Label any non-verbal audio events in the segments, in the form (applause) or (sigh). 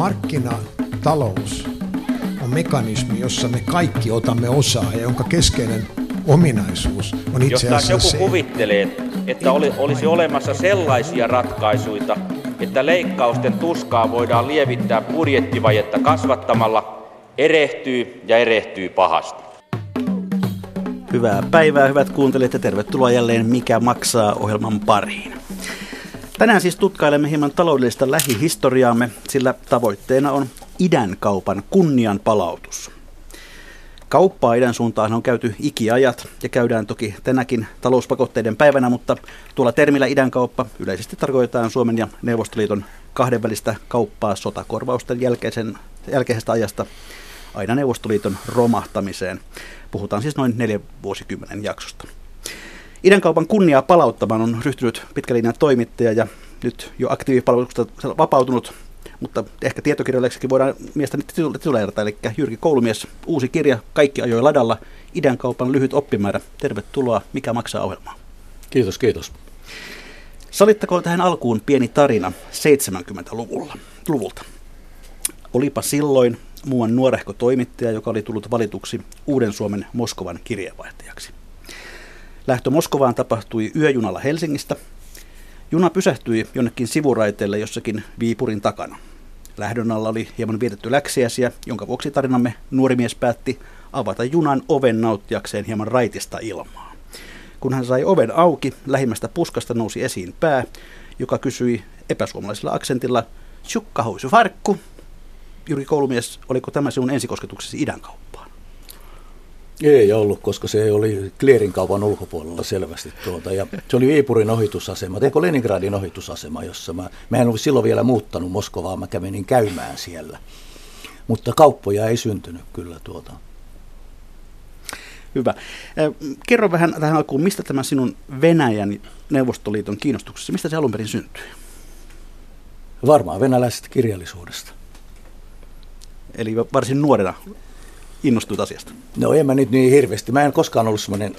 Markkinatalous on mekanismi, jossa me kaikki otamme osaa ja jonka keskeinen ominaisuus on itse Jos asiassa joku se, kuvittelee, että oli, olisi olemassa sellaisia ratkaisuja, että leikkausten tuskaa voidaan lievittää budjettivajetta kasvattamalla, erehtyy ja erehtyy pahasti. Hyvää päivää, hyvät kuuntelijat, ja tervetuloa jälleen Mikä maksaa ohjelman pariin. Tänään siis tutkailemme hieman taloudellista lähihistoriaamme, sillä tavoitteena on idän kaupan kunnian palautus. Kauppaa idän suuntaan on käyty ikiajat ja käydään toki tänäkin talouspakotteiden päivänä, mutta tuolla termillä idän kauppa yleisesti tarkoitetaan Suomen ja Neuvostoliiton kahdenvälistä kauppaa sotakorvausten jälkeisen, jälkeisestä ajasta aina Neuvostoliiton romahtamiseen. Puhutaan siis noin neljän vuosikymmenen jaksosta. Idän kaupan kunniaa palauttamaan on ryhtynyt pitkälinjan toimittaja ja nyt jo aktiivipalveluksesta vapautunut, mutta ehkä tietokirjalliseksi voidaan mielestäni tituleerata, eli Jyrki Koulumies, uusi kirja, Kaikki ajoi ladalla, idän kaupan lyhyt oppimäärä. Tervetuloa, mikä maksaa ohjelmaa. Kiitos, kiitos. Salittakoon tähän alkuun pieni tarina 70-luvulla. Luvulta. Olipa silloin muuan nuorehko toimittaja, joka oli tullut valituksi Uuden Suomen Moskovan kirjeenvaihtajaksi. Lähtö Moskovaan tapahtui yöjunalla Helsingistä. Juna pysähtyi jonnekin sivuraiteelle jossakin Viipurin takana. Lähdön alla oli hieman vietetty läksiäisiä, jonka vuoksi tarinamme nuori mies päätti avata junan oven nauttiakseen hieman raitista ilmaa. Kun hän sai oven auki, lähimmästä puskasta nousi esiin pää, joka kysyi epäsuomalaisella aksentilla, Sukkahoisu farkku. Jyrki Koulumies, oliko tämä sinun ensikosketuksesi idän kauppaan? Ei ollut, koska se oli Klierin kaupan ulkopuolella selvästi tuolta. Ja se oli Viipurin ohitusasema, teikö Leningradin ohitusasema, jossa mä, mä en ollut silloin vielä muuttanut Moskovaan, mä kävin käymään siellä. Mutta kauppoja ei syntynyt kyllä tuota. Hyvä. Kerro vähän tähän alkuun, mistä tämä sinun Venäjän Neuvostoliiton kiinnostuksesi, mistä se alun perin syntyi? Varmaan venäläisestä kirjallisuudesta. Eli varsin nuorena innostuit asiasta? No en mä nyt niin hirveästi. Mä en koskaan ollut semmoinen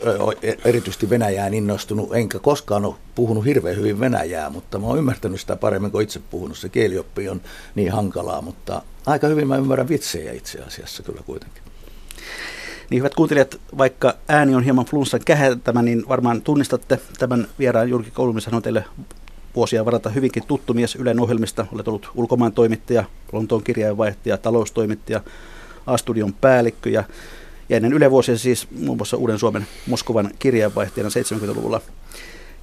erityisesti Venäjään innostunut, enkä koskaan ole puhunut hirveän hyvin Venäjää, mutta mä oon ymmärtänyt sitä paremmin kuin itse puhunut. Se kielioppi on niin hankalaa, mutta aika hyvin mä ymmärrän vitsejä itse asiassa kyllä kuitenkin. Niin hyvät kuuntelijat, vaikka ääni on hieman flunssan kähentämä, niin varmaan tunnistatte tämän vieraan Jyrki Koulumies on teille vuosia varata hyvinkin tuttu mies Ylen ohjelmista. Olet ollut ulkomaan toimittaja, Lontoon kirjeenvaihtaja, taloustoimittaja, A-studion päällikkö ja, ja ennen Yle vuosia siis muun muassa Uuden Suomen Moskovan kirjeenvaihtajana 70-luvulla.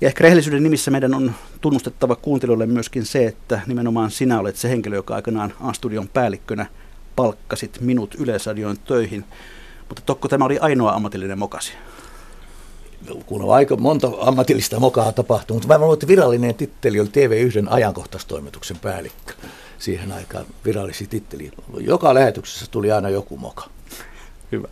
Ja ehkä rehellisyyden nimissä meidän on tunnustettava kuuntelijoille myöskin se, että nimenomaan sinä olet se henkilö, joka aikanaan A-studion päällikkönä palkkasit minut Yleisradioon töihin. Mutta tokko tämä oli ainoa ammatillinen mokasi? kun on aika monta ammatillista mokaa tapahtunut, mutta mä luulen, että virallinen titteli oli TV1 ajankohtaistoimituksen päällikkö. Siihen aikaan virallisi titteli. Joka lähetyksessä tuli aina joku moka. Hyvä.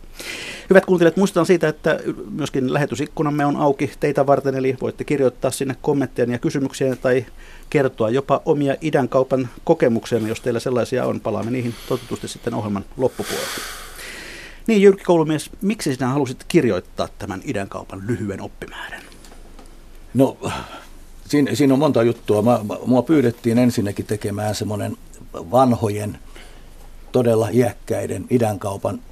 Hyvät kuuntelijat, muistutan siitä, että myöskin lähetysikkunamme on auki teitä varten, eli voitte kirjoittaa sinne kommentteja ja kysymyksiä tai kertoa jopa omia idän kaupan kokemuksia, jos teillä sellaisia on. Palaamme niihin totutusti sitten ohjelman loppupuolella. Niin Jyrki Koulumies, miksi sinä halusit kirjoittaa tämän idän kaupan lyhyen oppimäärän? No, siinä, siinä on monta juttua. Mä, mua pyydettiin ensinnäkin tekemään semmoinen vanhojen, todella iäkkäiden idän kaupan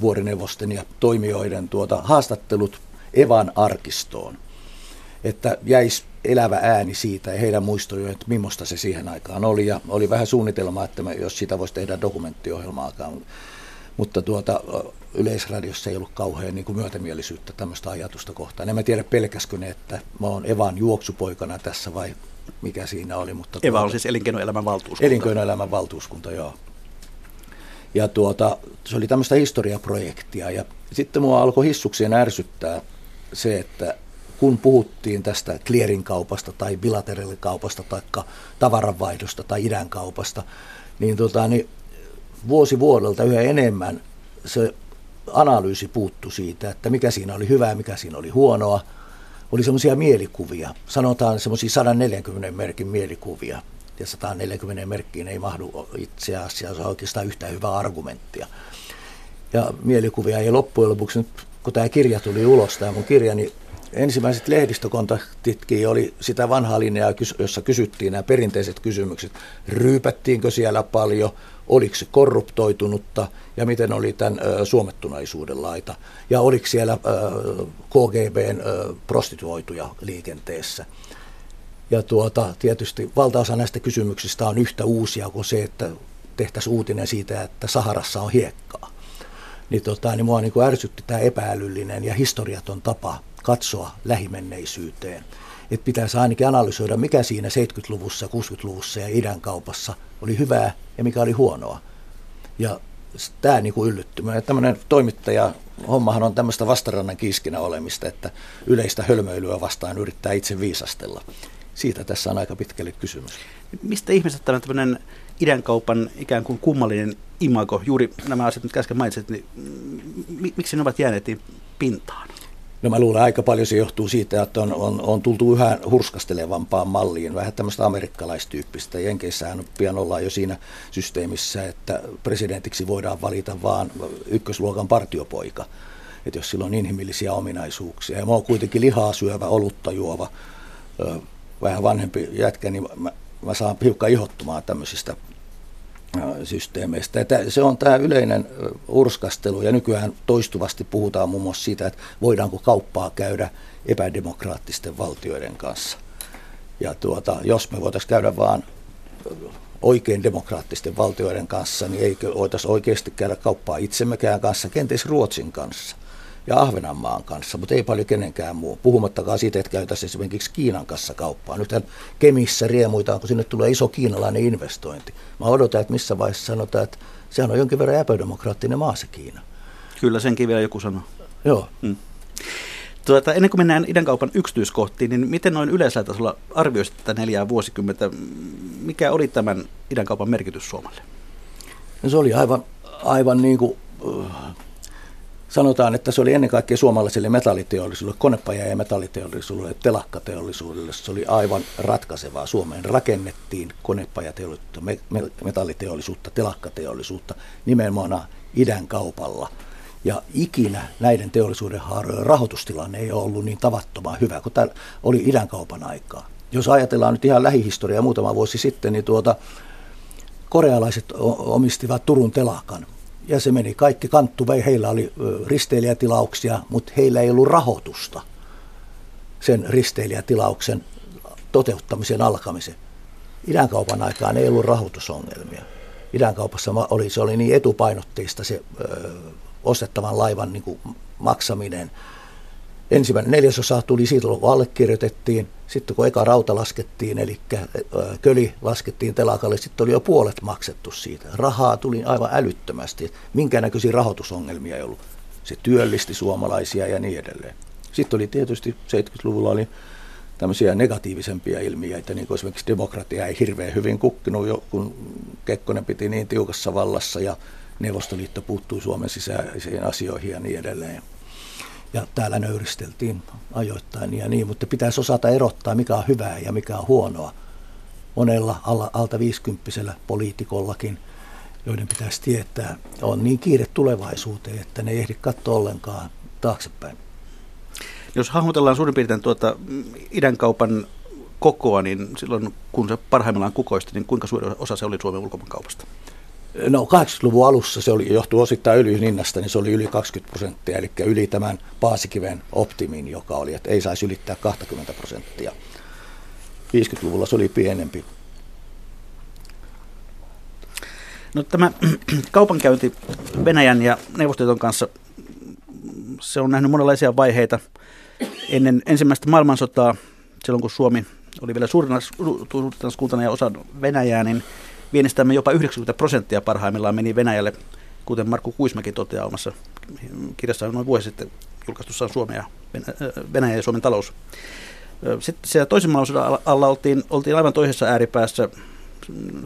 vuorineuvosten ja toimijoiden tuota, haastattelut Evan arkistoon. Että jäisi elävä ääni siitä ja heidän muistojen, että millaista se siihen aikaan oli. Ja oli vähän suunnitelma, että me, jos sitä voisi tehdä dokumenttiohjelmaakaan mutta tuota, Yleisradiossa ei ollut kauhean niin kuin myötämielisyyttä tämmöistä ajatusta kohtaan. En mä tiedä pelkäskö ne, että mä oon Evan juoksupoikana tässä vai mikä siinä oli. Mutta Eva tuota, on siis elinkeinoelämän valtuuskunta. Elinkeinoelämän valtuuskunta, joo. Ja tuota, se oli tämmöistä historiaprojektia ja sitten mua alkoi hissuksien ärsyttää se, että kun puhuttiin tästä clearing kaupasta tai bilateraalikaupasta tai tavaranvaihdosta tai idän kaupasta, niin, tota, niin vuosi vuodelta yhä enemmän se analyysi puuttu siitä, että mikä siinä oli hyvää, mikä siinä oli huonoa. Oli semmoisia mielikuvia, sanotaan semmoisia 140 merkin mielikuvia, ja 140 merkkiin ei mahdu itse asiassa oikeastaan yhtään hyvää argumenttia. Ja mielikuvia ei loppujen lopuksi, kun tämä kirja tuli ulos, tämä mun kirja, niin ensimmäiset lehdistökontaktitkin oli sitä vanhaa linjaa, jossa kysyttiin nämä perinteiset kysymykset. Ryypättiinkö siellä paljon, oliko se korruptoitunutta ja miten oli tämän suomettunaisuuden laita. Ja oliko siellä KGBn prostituoituja liikenteessä. Ja tuota, tietysti valtaosa näistä kysymyksistä on yhtä uusia kuin se, että tehtäisiin uutinen siitä, että Saharassa on hiekkaa. Niin, tota, niin mua niin kuin ärsytti tämä epäälyllinen ja historiaton tapa katsoa lähimenneisyyteen. Että pitäisi ainakin analysoida, mikä siinä 70-luvussa, 60-luvussa ja idän kaupassa oli hyvää ja mikä oli huonoa. Ja tämä niin kuin yllytty. Tämmöinen toimittaja, hommahan on tämmöistä vastarannan kiiskinä olemista, että yleistä hölmöilyä vastaan yrittää itse viisastella. Siitä tässä on aika pitkälle kysymys. Mistä ihmiset tämmöinen kaupan ikään kuin kummallinen imago, juuri nämä asiat, mitkä äsken mainitsit, niin miksi ne ovat jääneet niin pintaan? No mä luulen aika paljon se johtuu siitä, että on, on, on tultu yhä hurskastelevampaan malliin, vähän tämmöistä amerikkalaistyyppistä. Jenkeissähän pian ollaan jo siinä systeemissä, että presidentiksi voidaan valita vaan ykkösluokan partiopoika. Että jos sillä on inhimillisiä ominaisuuksia. Ja mä oon kuitenkin lihaa syövä, olutta juova, vähän vanhempi jätkä, niin mä, mä saan hiukan ihottumaan tämmöisistä systeemeistä. Että se on tämä yleinen urskastelu ja nykyään toistuvasti puhutaan muun muassa siitä, että voidaanko kauppaa käydä epädemokraattisten valtioiden kanssa. Ja tuota, jos me voitaisiin käydä vaan oikein demokraattisten valtioiden kanssa, niin eikö voitaisiin oikeasti käydä kauppaa itsemmekään kanssa, kenties Ruotsin kanssa ja Ahvenanmaan kanssa, mutta ei paljon kenenkään muu. Puhumattakaan siitä, että käytäisiin esimerkiksi Kiinan kanssa kauppaa. Nythän Kemissä riemuitaan, kun sinne tulee iso kiinalainen investointi. Mä odotan, että missä vaiheessa sanotaan, että sehän on jonkin verran epädemokraattinen maa se Kiina. Kyllä, senkin vielä joku sanoo. Joo. Mm. Tuota, ennen kuin mennään kaupan yksityiskohtiin, niin miten noin yleisellä tasolla arvioisit tätä neljää vuosikymmentä? Mikä oli tämän kaupan merkitys Suomelle? No se oli aivan, aivan niin kuin, sanotaan, että se oli ennen kaikkea suomalaiselle metalliteollisuudelle, konepaja- ja metalliteollisuudelle, telakkateollisuudelle. Se oli aivan ratkaisevaa. Suomeen rakennettiin konepajateollisuutta, metalliteollisuutta, telakkateollisuutta nimenomaan idän kaupalla. Ja ikinä näiden teollisuuden haarojen rahoitustilanne ei ole ollut niin tavattoman hyvä kuin tämä oli idän kaupan aikaa. Jos ajatellaan nyt ihan lähihistoriaa muutama vuosi sitten, niin tuota, korealaiset omistivat Turun telakan ja se meni kaikki kanttu vei. Heillä oli risteilijätilauksia, mutta heillä ei ollut rahoitusta sen risteilijätilauksen toteuttamisen alkamisen. Idänkaupan aikaan ei ollut rahoitusongelmia. Idänkaupassa oli, se oli niin etupainotteista se ö, ostettavan laivan niin kuin, maksaminen – ensimmäinen neljäsosa tuli siitä, kun allekirjoitettiin. Sitten kun eka rauta laskettiin, eli köli laskettiin telakalle, sitten oli jo puolet maksettu siitä. Rahaa tuli aivan älyttömästi. Minkä näköisiä rahoitusongelmia ei ollut. Se työllisti suomalaisia ja niin edelleen. Sitten oli tietysti 70-luvulla oli tämmöisiä negatiivisempia ilmiöitä, niin kuin esimerkiksi demokratia ei hirveän hyvin kukkinut, jo, kun Kekkonen piti niin tiukassa vallassa ja Neuvostoliitto puuttui Suomen sisäisiin asioihin ja niin edelleen ja täällä nöyristeltiin ajoittain ja niin, mutta pitäisi osata erottaa, mikä on hyvää ja mikä on huonoa. Monella alla, alta 50 poliitikollakin, joiden pitäisi tietää, on niin kiire tulevaisuuteen, että ne ei ehdi katsoa ollenkaan taaksepäin. Jos hahmotellaan suurin piirtein tuota idän kaupan kokoa, niin silloin kun se parhaimmillaan kukoisti, niin kuinka suuri osa se oli Suomen ulkomaankaupasta? No 80-luvun alussa se oli, johtuu osittain öljyn hinnasta, niin se oli yli 20 prosenttia, eli yli tämän Paasikiven optimin, joka oli, että ei saisi ylittää 20 prosenttia. 50-luvulla se oli pienempi. No tämä (clears throat) kaupankäynti Venäjän ja Neuvostoliiton kanssa, se on nähnyt monenlaisia vaiheita. Ennen ensimmäistä maailmansotaa, silloin kun Suomi oli vielä suurinaskuntana ja osa Venäjää, niin viennistämme jopa 90 prosenttia parhaimmillaan meni Venäjälle, kuten Markku Kuismäki toteaa omassa kirjassaan noin vuosi sitten julkaistussaan Suomea ja Venäjä ja Suomen talous. Sitten siellä toisen maailmansodan alla oltiin, oltiin aivan toisessa ääripäässä.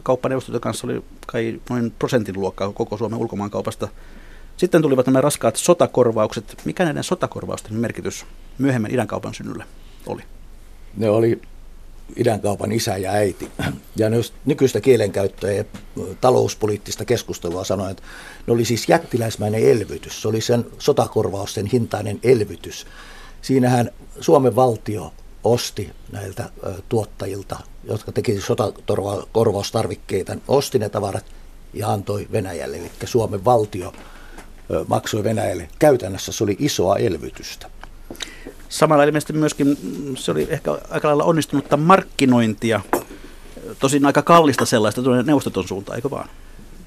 Kauppaneuvostot kanssa oli kai noin prosentin luokkaa koko Suomen ulkomaankaupasta. Sitten tulivat nämä raskaat sotakorvaukset. Mikä näiden sotakorvausten merkitys myöhemmin idänkaupan synnylle oli? Ne oli idänkaupan isä ja äiti. Ja jos nykyistä kielenkäyttöä ja talouspoliittista keskustelua sanoin, että ne oli siis jättiläismäinen elvytys. Se oli sen sotakorvausten hintainen elvytys siinähän Suomen valtio osti näiltä tuottajilta, jotka teki sotakorvaustarvikkeita, osti ne tavarat ja antoi Venäjälle. Eli Suomen valtio maksoi Venäjälle. Käytännössä se oli isoa elvytystä. Samalla ilmeisesti myöskin mm, se oli ehkä aika lailla onnistunutta markkinointia, tosin aika kallista sellaista tuonne neuvostoton suuntaan, eikö vaan?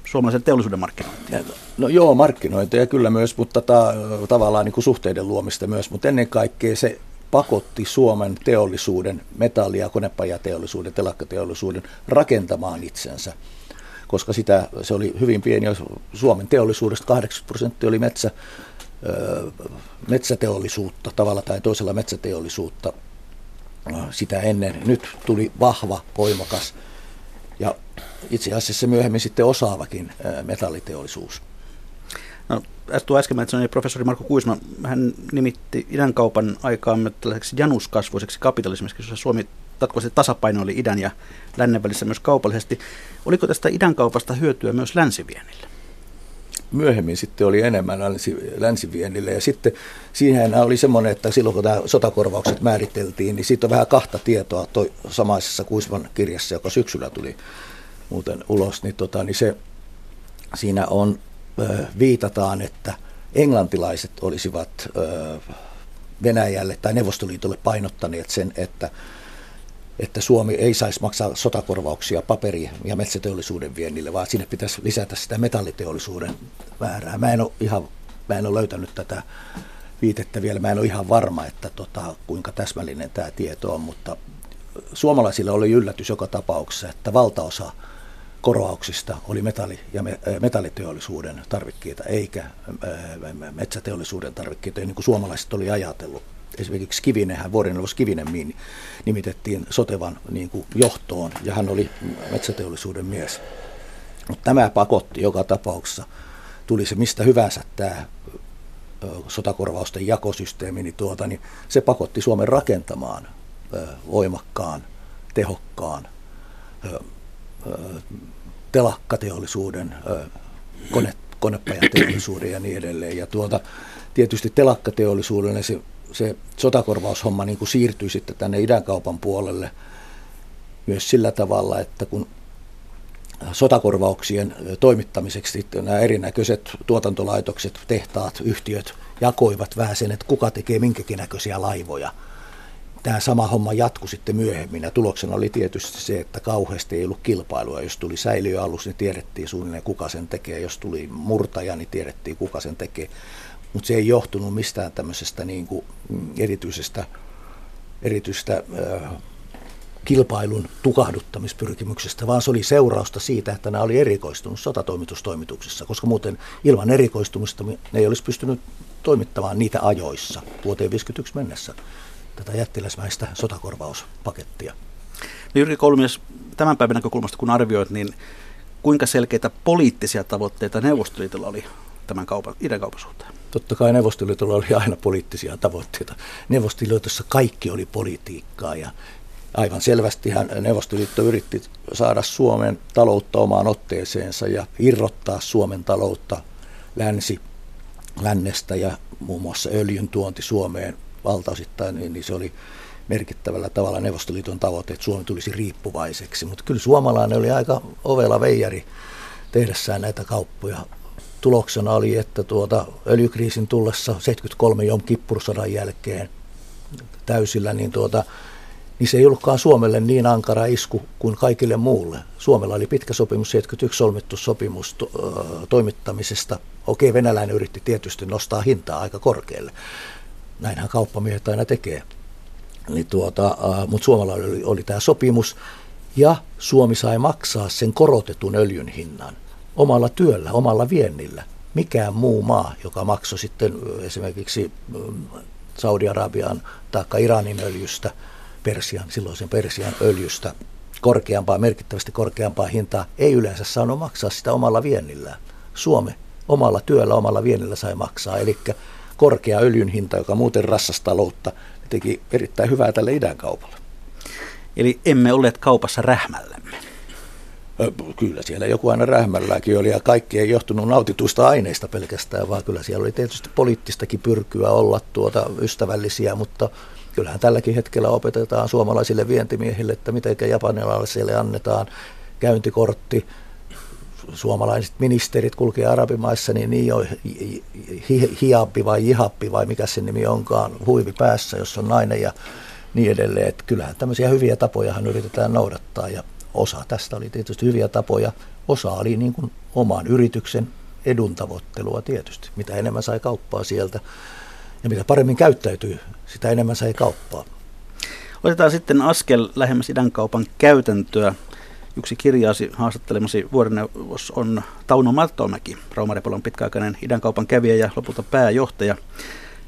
Suomalaisen teollisuuden markkinointia. No joo, markkinointia kyllä myös, mutta ta- tavallaan niin kuin suhteiden luomista myös, mutta ennen kaikkea se pakotti Suomen teollisuuden, metalli- ja konepajateollisuuden, telakkateollisuuden rakentamaan itsensä koska sitä, se oli hyvin pieni, Suomen teollisuudesta 80 prosenttia oli metsä, metsäteollisuutta, tavalla tai toisella metsäteollisuutta sitä ennen. Nyt tuli vahva, voimakas ja itse asiassa myöhemmin sitten osaavakin metalliteollisuus. No, tuo äsken mainitsin, professori Marko Kuisma, hän nimitti idän kaupan aikaamme tällaiseksi januskasvuiseksi kapitalismiksi, jossa Suomi jatkuvasti tasapaino oli idän ja lännen välissä myös kaupallisesti. Oliko tästä idän kaupasta hyötyä myös länsiviennille? Myöhemmin sitten oli enemmän länsi, länsiviennille. Ja sitten siihen oli semmoinen, että silloin kun tämä sotakorvaukset määriteltiin, niin siitä on vähän kahta tietoa toi samaisessa Kuisman kirjassa, joka syksyllä tuli muuten ulos, niin, tota, niin se, siinä on, viitataan, että englantilaiset olisivat Venäjälle tai Neuvostoliitolle painottaneet sen, että että Suomi ei saisi maksaa sotakorvauksia paperi- ja metsäteollisuuden viennille, vaan sinne pitäisi lisätä sitä metalliteollisuuden määrää. Mä en ole, ihan, mä en ole löytänyt tätä viitettä vielä. Mä en ole ihan varma, että tota, kuinka täsmällinen tämä tieto on, mutta suomalaisille oli yllätys joka tapauksessa, että valtaosa korvauksista oli metalli- ja metalliteollisuuden tarvikkeita, eikä metsäteollisuuden tarvikkeita, niin kuin suomalaiset oli ajatellut esimerkiksi Kivinenhän, vuorineuvos Kivinen nimitettiin Sotevan niin kuin johtoon ja hän oli metsäteollisuuden mies. Mutta tämä pakotti joka tapauksessa, tuli se mistä hyvänsä tämä sotakorvausten jakosysteemi, niin, tuota, niin se pakotti Suomen rakentamaan voimakkaan, tehokkaan telakkateollisuuden, kone, konepajateollisuuden ja niin edelleen. Ja tuota, tietysti telakkateollisuudelle se se sotakorvaushomma niin kuin siirtyi sitten tänne idänkaupan puolelle myös sillä tavalla, että kun sotakorvauksien toimittamiseksi nämä erinäköiset tuotantolaitokset, tehtaat, yhtiöt jakoivat vähän sen, että kuka tekee minkäkin näköisiä laivoja. Tämä sama homma jatkui sitten myöhemmin ja tuloksena oli tietysti se, että kauheasti ei ollut kilpailua. Jos tuli säiliöalus, niin tiedettiin suunnilleen kuka sen tekee. Jos tuli murtaja, niin tiedettiin kuka sen tekee mutta se ei johtunut mistään tämmöisestä niin kuin mm, erityisestä, erityisestä äh, kilpailun tukahduttamispyrkimyksestä, vaan se oli seurausta siitä, että nämä oli erikoistunut sotatoimitustoimituksessa, koska muuten ilman erikoistumista ne ei olisi pystynyt toimittamaan niitä ajoissa vuoteen 1951 mennessä tätä jättiläismäistä sotakorvauspakettia. No Jyrki Koulumies, tämän päivän näkökulmasta kun arvioit, niin kuinka selkeitä poliittisia tavoitteita Neuvostoliitolla oli tämän kaupan, idän kaupan suhteen? Totta kai Neuvostoliitolla oli aina poliittisia tavoitteita. Neuvostoliitossa kaikki oli politiikkaa ja aivan selvästi Neuvostoliitto yritti saada Suomen taloutta omaan otteeseensa ja irrottaa Suomen taloutta länsi, lännestä ja muun muassa öljyn tuonti Suomeen valtaosittain, niin, niin se oli merkittävällä tavalla Neuvostoliiton tavoite, että Suomi tulisi riippuvaiseksi. Mutta kyllä suomalainen oli aika ovela veijari tehdessään näitä kauppoja tuloksena oli, että tuota öljykriisin tullessa 73 Jom Kippursodan jälkeen täysillä, niin, tuota, niin se ei ollutkaan Suomelle niin ankara isku kuin kaikille muulle. Suomella oli pitkä sopimus, 71 solmittu sopimus to, äh, toimittamisesta. Okei, venäläinen yritti tietysti nostaa hintaa aika korkealle. Näinhän kauppamiehet aina tekee. Niin tuota, äh, mutta Suomella oli, oli tämä sopimus ja Suomi sai maksaa sen korotetun öljyn hinnan – omalla työllä, omalla viennillä. Mikään muu maa, joka maksoi sitten esimerkiksi Saudi-Arabian tai Iranin öljystä, Persian, silloisen Persian öljystä, korkeampaa, merkittävästi korkeampaa hintaa, ei yleensä saanut maksaa sitä omalla viennillä. Suomi omalla työllä, omalla viennillä sai maksaa. Eli korkea öljyn hinta, joka muuten rassasi taloutta, teki erittäin hyvää tälle idän kaupalle. Eli emme olleet kaupassa rähmällämme. Kyllä siellä joku aina rähmälläkin oli ja kaikki ei johtunut nautituista aineista pelkästään, vaan kyllä siellä oli tietysti poliittistakin pyrkyä olla tuota ystävällisiä, mutta kyllähän tälläkin hetkellä opetetaan suomalaisille vientimiehille, että miten japanilaisille annetaan käyntikortti, suomalaiset ministerit kulkee arabimaissa, niin niin on hiappi vai jihappi vai mikä se nimi onkaan, huivi päässä, jos on nainen ja niin edelleen. Että kyllähän tämmöisiä hyviä tapojahan yritetään noudattaa ja osa tästä oli tietysti hyviä tapoja, osa oli niin kuin oman yrityksen edun tavoittelua tietysti. Mitä enemmän sai kauppaa sieltä ja mitä paremmin käyttäytyy, sitä enemmän sai kauppaa. Otetaan sitten askel lähemmäs idänkaupan käytäntöä. Yksi kirjaasi haastattelemasi vuorineuvos on Tauno Mattomäki, Raumarepolon pitkäaikainen idänkaupan kävijä ja lopulta pääjohtaja.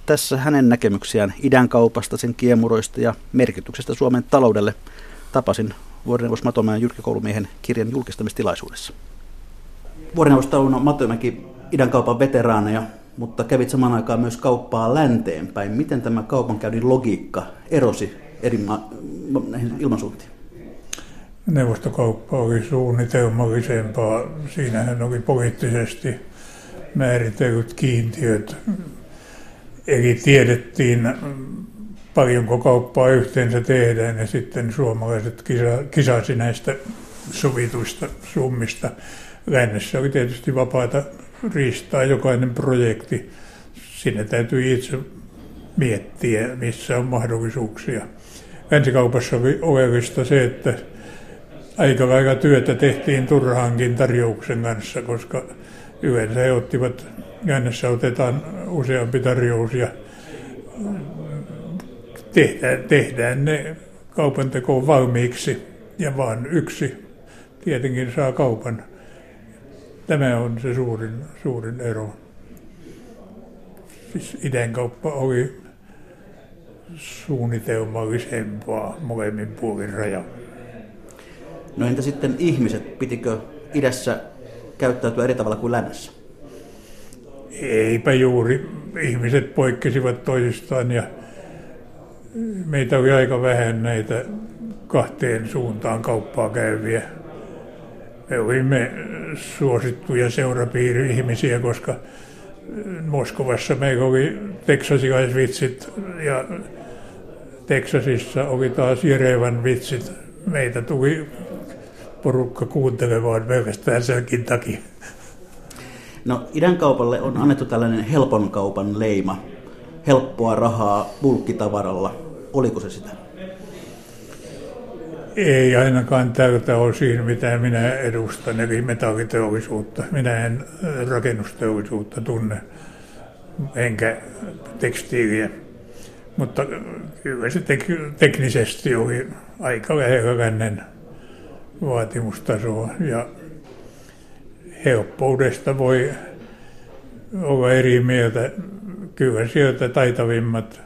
Tässä hänen näkemyksiään idänkaupasta, sen kiemuroista ja merkityksestä Suomen taloudelle tapasin vuorineuvos Matomäen Jyrki Koulumiehen kirjan julkistamistilaisuudessa. Vuorineuvos Tauno Matomäki, idänkaupan veteraaneja, mutta kävit samaan aikaan myös kauppaa länteenpäin. Miten tämä kaupankäynnin logiikka erosi eri ma- näihin ilmansuuntiin? Neuvostokauppa oli suunnitelmallisempaa. Siinähän oli poliittisesti määritellyt kiintiöt. Eli tiedettiin paljonko kauppaa yhteensä tehdään ja sitten suomalaiset kisa, kisasi näistä sovituista summista. Lännessä oli tietysti vapaata riistaa jokainen projekti. Sinne täytyy itse miettiä, missä on mahdollisuuksia. Länsikaupassa oli oleellista se, että aika lailla työtä tehtiin turhaankin tarjouksen kanssa, koska yleensä he ottivat, lännessä otetaan useampi tarjous ja tehdään, tehdään ne kaupan tekoon valmiiksi ja vaan yksi tietenkin saa kaupan. Tämä on se suurin, suurin ero. Siis idänkauppa oli suunnitelmallisempaa molemmin puolin raja. No entä sitten ihmiset? Pitikö idässä käyttäytyä eri tavalla kuin lännessä? Eipä juuri. Ihmiset poikkesivat toisistaan ja meitä oli aika vähän näitä kahteen suuntaan kauppaa käyviä. Me olimme suosittuja seurapiiri-ihmisiä, koska Moskovassa meillä oli teksasilaisvitsit ja Teksasissa oli taas Jerevan vitsit. Meitä tuli porukka kuuntelemaan pelkästään senkin takia. No idän kaupalle on annettu tällainen helpon kaupan leima helppoa rahaa bulkkitavaralla. Oliko se sitä? Ei ainakaan tältä osin, mitä minä edustan, eli metalliteollisuutta. Minä en rakennusteollisuutta tunne, enkä tekstiiliä. Mutta kyllä se tek- teknisesti oli aika lähellä vaatimustasoa ja helppoudesta voi olla eri mieltä kyllä sieltä taitavimmat,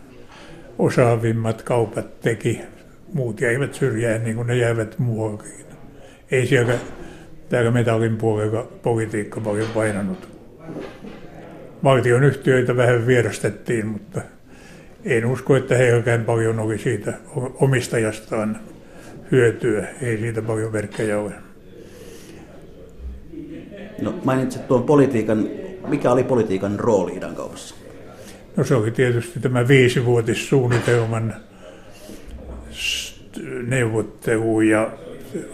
osaavimmat kaupat teki. Muut jäivät syrjään niin kuin ne jäivät muuallakin. Ei siellä täällä metallin puolella politiikka paljon painanut. Valtion yhtiöitä vähän vierastettiin, mutta en usko, että heilläkään paljon oli siitä omistajastaan hyötyä. Ei siitä paljon verkkejä ole. No, mainitsit tuon politiikan. Mikä oli politiikan rooli idän kaupassa? No se oli tietysti tämä viisivuotissuunnitelman neuvottelu ja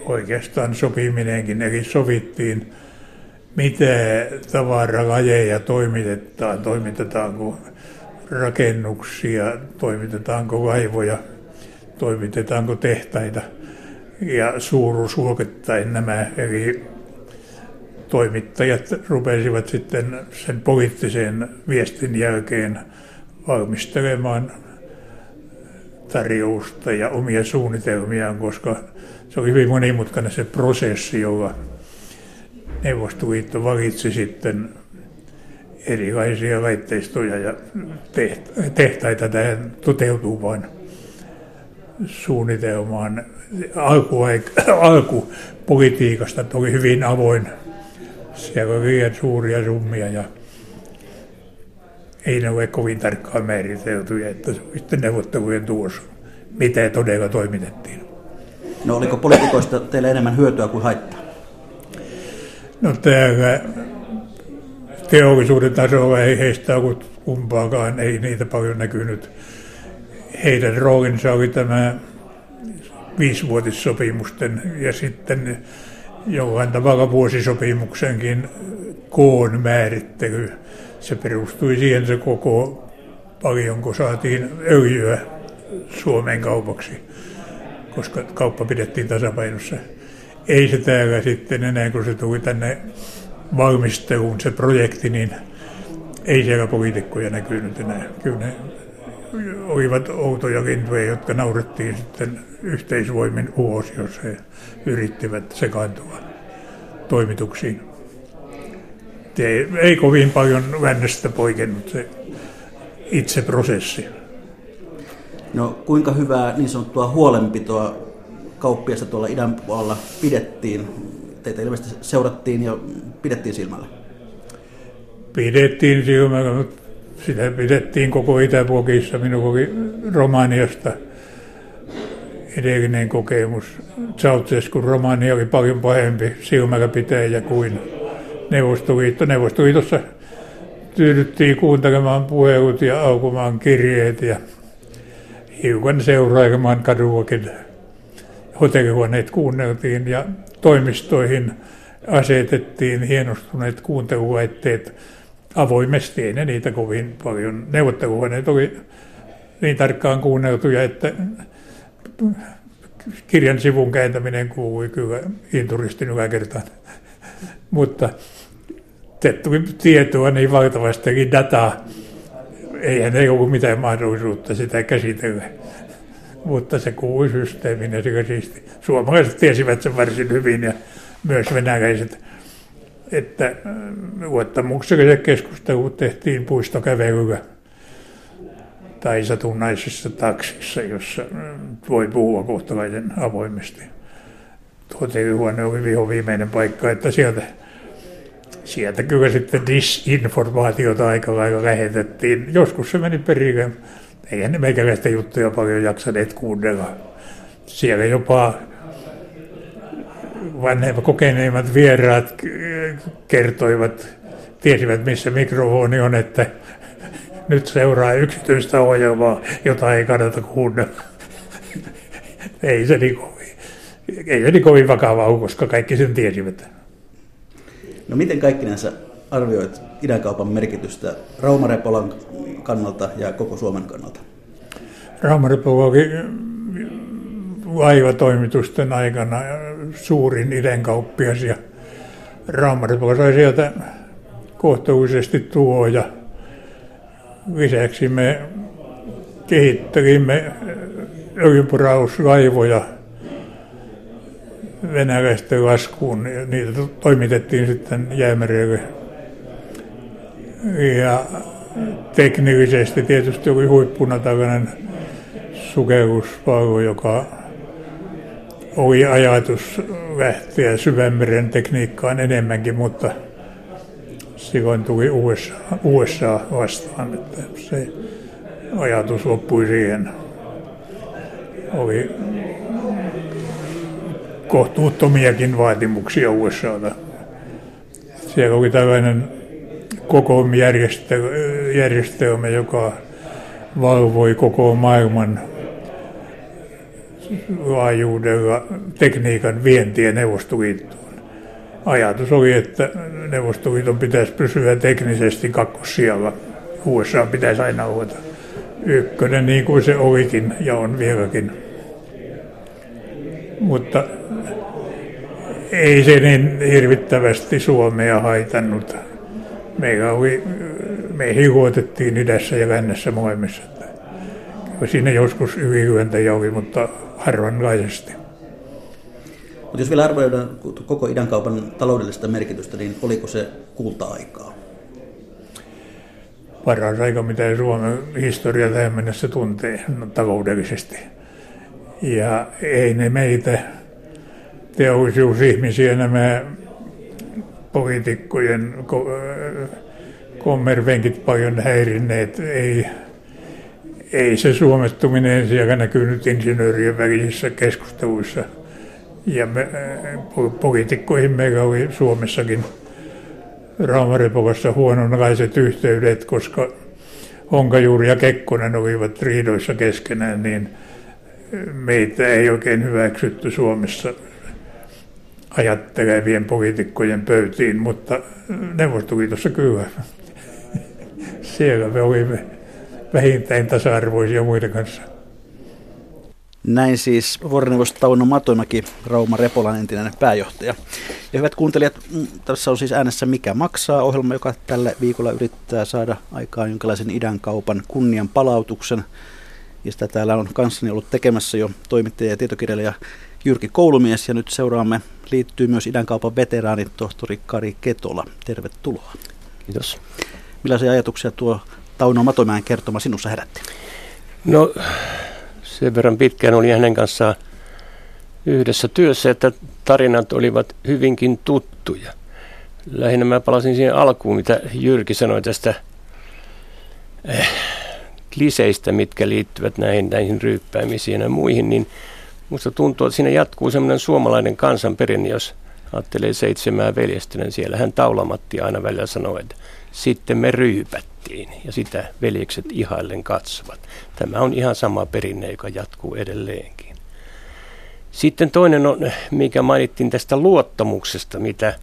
oikeastaan sopiminenkin, eli sovittiin, mitä tavaralajeja toimitetaan, toimitetaanko rakennuksia, toimitetaanko laivoja, toimitetaanko tehtaita ja suuruusluokittain nämä. Eri toimittajat rupesivat sitten sen poliittisen viestin jälkeen valmistelemaan tarjousta ja omia suunnitelmiaan, koska se oli hyvin monimutkainen se prosessi, jolla Neuvostoliitto valitsi sitten erilaisia laitteistoja ja tehtaita tähän toteutuvaan suunnitelmaan. Alku, (clears throat) alkupolitiikasta oli hyvin avoin. Siellä oli liian suuria summia ja ei ne ole kovin tarkkaan määriteltyjä, että se sitten neuvottelujen tuossa, mitä todella toimitettiin. No oliko poliitikoista teille enemmän hyötyä kuin haittaa? No täällä teollisuuden tasolla ei heistä ollut kumpaakaan, ei niitä paljon näkynyt. Heidän roolinsa oli tämä viisivuotissopimusten ja sitten jollain tavalla vuosisopimuksenkin koon määrittely. Se perustui siihen se koko paljonko saatiin öljyä Suomen kaupaksi, koska kauppa pidettiin tasapainossa. Ei se täällä sitten enää, kun se tuli tänne valmisteluun se projekti, niin ei siellä poliitikkoja näkynyt enää. Kyllä ne olivat outoja lintuja, jotka naurettiin sitten yhteisvoimin ulos, jos he yrittivät sekaantua toimituksiin. Ei, ei kovin paljon vännestä poikennut se itse prosessi. No kuinka hyvää niin sanottua huolenpitoa kauppiasta tuolla idän puolella pidettiin? Teitä ilmeisesti seurattiin ja pidettiin silmällä. Pidettiin silmällä, mutta sitä pidettiin koko Itäblogissa. Minun oli Romaniasta edellinen kokemus. Ceausescun Romania oli paljon pahempi silmällä pitäjä kuin Neuvostoliitto. Neuvostoliitossa tyydyttiin kuuntelemaan puhelut ja aukumaan kirjeet ja hiukan seurailemaan kaduakin. Hotellihuoneet kuunneltiin ja toimistoihin asetettiin hienostuneet kuuntelulaitteet avoimesti. Ei ne niitä kovin paljon. Neuvotteluhuoneet oli niin tarkkaan kuunneltuja, että kirjan sivun kääntäminen kuului kyllä inturistin yläkertaan. Mutta tuli tietoa niin valtavasti eli dataa. Eihän ei ollut mitään mahdollisuutta sitä käsitellä. Mutta se kuului systeemin ja se siisti. Suomalaiset tiesivät sen varsin hyvin ja myös venäläiset. Että äh, luottamukselliset keskustelut tehtiin puistokävelyllä tai satunnaisessa taksissa, jossa äh, voi puhua kohtalaisen avoimesti. Hotellihuone oli viho viimeinen paikka, että sieltä sieltä kyllä sitten disinformaatiota aika lailla lähetettiin. Joskus se meni perille. Eihän ne meikäläistä juttuja paljon jaksaneet kuunnella. Siellä jopa vanhemmat kokeneimmat vieraat kertoivat, tiesivät missä mikrofoni on, että nyt seuraa yksityistä ohjelmaa, jota ei kannata kuunnella. ei se niin kovin, ei se niin kovin vakavaa koska kaikki sen tiesivät. No miten kaikki näissä arvioit idänkaupan merkitystä Raumarepolan kannalta ja koko Suomen kannalta? Raumarepola oli laivatoimitusten aikana suurin idänkauppias ja Raumarepola sai sieltä kohtuullisesti tuoja. Lisäksi me kehittelimme öljynporauslaivoja venäläisten laskuun. Niitä toimitettiin sitten jäämerelle. Ja teknillisesti tietysti oli huippuna tällainen sukelluspallo, joka oli ajatus lähteä syvemmeren tekniikkaan enemmänkin, mutta silloin tuli USA, USA vastaan, että se ajatus loppui siihen. Oli kohtuuttomiakin vaatimuksia USAta. Siellä oli tällainen koko järjestelmä, joka valvoi koko maailman laajuudella tekniikan vientiä Neuvostoliittoon. Ajatus oli, että Neuvostoliiton pitäisi pysyä teknisesti kakkossijalla. USA pitäisi aina olla ykkönen, niin kuin se olikin ja on vieläkin. Mutta ei se niin hirvittävästi Suomea haitannut. Me luotettiin idässä ja lännessä molemmissa. Siinä joskus ylilyöntäjä oli, mutta harvanlaisesti. Mutta jos vielä arvioidaan koko idän kaupan taloudellista merkitystä, niin oliko se kulta-aikaa? Paras aika, mitä Suomen historia tähän mennessä tuntee no, taloudellisesti. Ja ei ne meitä teollisuusihmisiä nämä poliitikkojen kommervenkit paljon häirinneet. Ei, ei se suomettuminen siellä näkynyt insinöörien välisissä keskusteluissa Ja me, poliitikkoihin meillä oli Suomessakin Raumarepokassa huononlaiset yhteydet, koska Honkajuuri ja Kekkonen olivat riidoissa keskenään, niin meitä ei oikein hyväksytty Suomessa ajattelevien poliitikkojen pöytiin, mutta Neuvostoliitossa kyllä. Siellä me olimme vähintään tasa-arvoisia muiden kanssa. Näin siis vuoroneuvos Tauno Matomäki, Rauma Repolan entinen pääjohtaja. Ja hyvät kuuntelijat, mm, tässä on siis äänessä Mikä maksaa ohjelma, joka tällä viikolla yrittää saada aikaan jonkinlaisen idän kaupan kunnian palautuksen. Ja sitä täällä on kanssani ollut tekemässä jo toimittaja ja tietokirjailija Jyrki Koulumies. Ja nyt seuraamme liittyy myös idän kaupan veteraani tohtori Kari Ketola. Tervetuloa. Kiitos. Millaisia ajatuksia tuo Tauno Matomäen kertoma sinussa herätti? No sen verran pitkään oli hänen kanssaan yhdessä työssä, että tarinat olivat hyvinkin tuttuja. Lähinnä mä palasin siihen alkuun, mitä Jyrki sanoi tästä eh, kliseistä, mitkä liittyvät näihin, näihin ryyppäämisiin ja muihin, niin musta tuntuu, että siinä jatkuu semmoinen suomalainen kansanperinne, jos ajattelee seitsemää veljestä, niin siellä hän Taulamatti aina välillä sanoi, että sitten me ryypättiin ja sitä veljekset ihaillen katsovat. Tämä on ihan sama perinne, joka jatkuu edelleenkin. Sitten toinen on, mikä mainittiin tästä luottamuksesta, mitä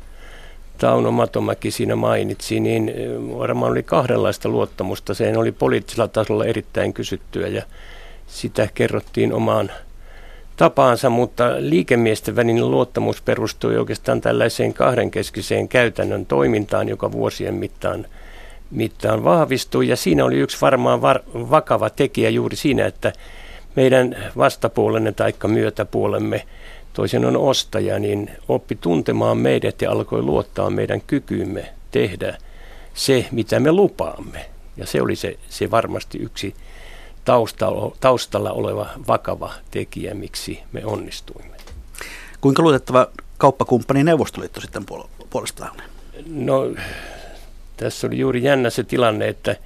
Tauno Matomäki siinä mainitsi, niin varmaan oli kahdenlaista luottamusta. Se oli poliittisella tasolla erittäin kysyttyä ja sitä kerrottiin omaan tapaansa, mutta liikemiesten välinen luottamus perustui oikeastaan tällaiseen kahdenkeskiseen käytännön toimintaan, joka vuosien mittaan, mittaan vahvistui. Ja siinä oli yksi varmaan var, vakava tekijä juuri siinä, että meidän vastapuolenne tai myötäpuolemme, toisen on ostaja, niin oppi tuntemaan meidät ja alkoi luottaa meidän kykyymme tehdä se, mitä me lupaamme. Ja se oli se, se varmasti yksi taustalla, taustalla oleva vakava tekijä, miksi me onnistuimme. Kuinka luotettava kauppakumppani Neuvostoliitto sitten puolestaan No, tässä oli juuri jännä se tilanne, että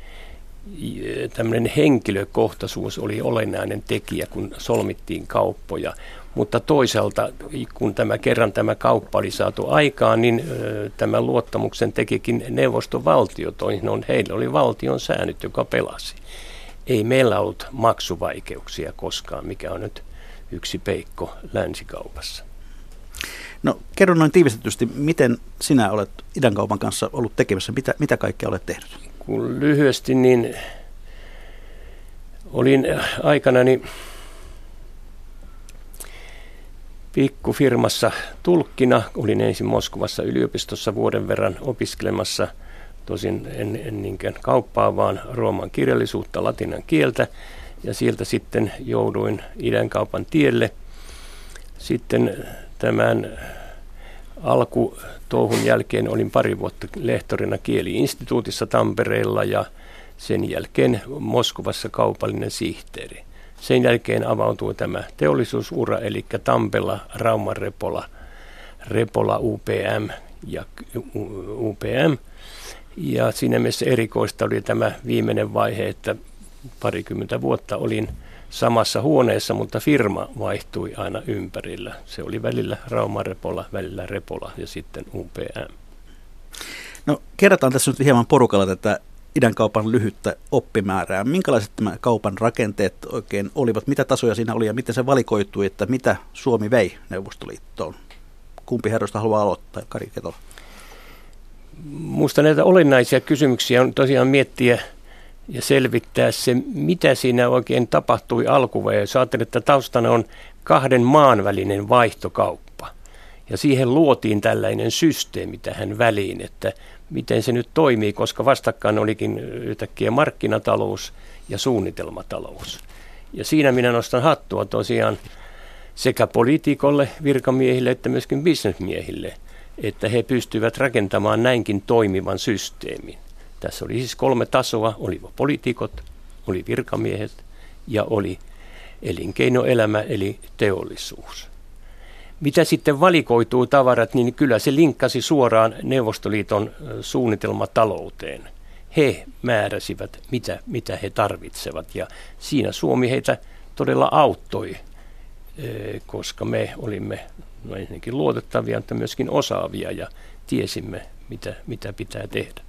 tämmöinen henkilökohtaisuus oli olennainen tekijä, kun solmittiin kauppoja. Mutta toisaalta, kun tämä kerran tämä kauppa oli saatu aikaan, niin ö, tämän luottamuksen tekikin neuvostovaltio. Toisin on, heillä oli valtion säännöt, joka pelasi ei meillä ollut maksuvaikeuksia koskaan, mikä on nyt yksi peikko länsikaupassa. No kerro noin tiivistetysti, miten sinä olet idän kaupan kanssa ollut tekemässä, mitä, mitä kaikkea olet tehnyt? Kun lyhyesti, niin olin aikanani pikkufirmassa tulkkina. Olin ensin Moskovassa yliopistossa vuoden verran opiskelemassa – tosin en, en niinkään kauppaa, vaan rooman kirjallisuutta, latinan kieltä. Ja sieltä sitten jouduin idän kaupan tielle. Sitten tämän alku touhun jälkeen olin pari vuotta lehtorina kieliinstituutissa Tampereella ja sen jälkeen Moskovassa kaupallinen sihteeri. Sen jälkeen avautui tämä teollisuusura, eli Tampella, Rauman Repola, Repola UPM ja UPM – ja siinä mielessä erikoista oli tämä viimeinen vaihe, että parikymmentä vuotta olin samassa huoneessa, mutta firma vaihtui aina ympärillä. Se oli välillä Rauma Repola, välillä Repola ja sitten UPM. No kerrataan tässä nyt hieman porukalla tätä idän kaupan lyhyttä oppimäärää. Minkälaiset nämä kaupan rakenteet oikein olivat? Mitä tasoja siinä oli ja miten se valikoitui, että mitä Suomi vei Neuvostoliittoon? Kumpi herroista haluaa aloittaa? Kari Ketola. Minusta näitä olennaisia kysymyksiä on tosiaan miettiä ja selvittää se, mitä siinä oikein tapahtui alkuvaiheessa. Ajattelin, että taustana on kahden maan välinen vaihtokauppa. Ja siihen luotiin tällainen systeemi tähän väliin, että miten se nyt toimii, koska vastakkain olikin yhtäkkiä markkinatalous ja suunnitelmatalous. Ja siinä minä nostan hattua tosiaan sekä poliitikolle, virkamiehille että myöskin bisnesmiehille – että he pystyvät rakentamaan näinkin toimivan systeemin. Tässä oli siis kolme tasoa, oli poliitikot, oli virkamiehet ja oli elinkeinoelämä eli teollisuus. Mitä sitten valikoituu tavarat, niin kyllä se linkkasi suoraan Neuvostoliiton suunnitelmatalouteen. He määräsivät, mitä, mitä he tarvitsevat ja siinä Suomi heitä todella auttoi, koska me olimme no ensinnäkin luotettavia, mutta myöskin osaavia ja tiesimme, mitä, mitä pitää tehdä.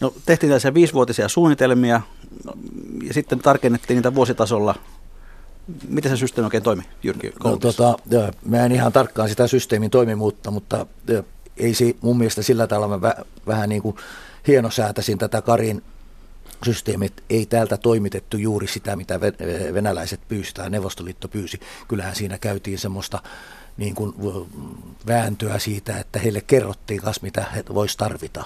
No, tehtiin tällaisia viisivuotisia suunnitelmia ja sitten tarkennettiin niitä vuositasolla. Miten se systeemi oikein toimi, Jyrki? No, tota, mä en ihan tarkkaan sitä systeemin toimimuutta, mutta ei se mun mielestä sillä tavalla mä vähän niin kuin hienosäätäisin tätä Karin systeemit ei täältä toimitettu juuri sitä, mitä venäläiset pyysivät tai Neuvostoliitto pyysi. Kyllähän siinä käytiin semmoista niin kuin vääntöä siitä, että heille kerrottiin kas mitä he voisi tarvita.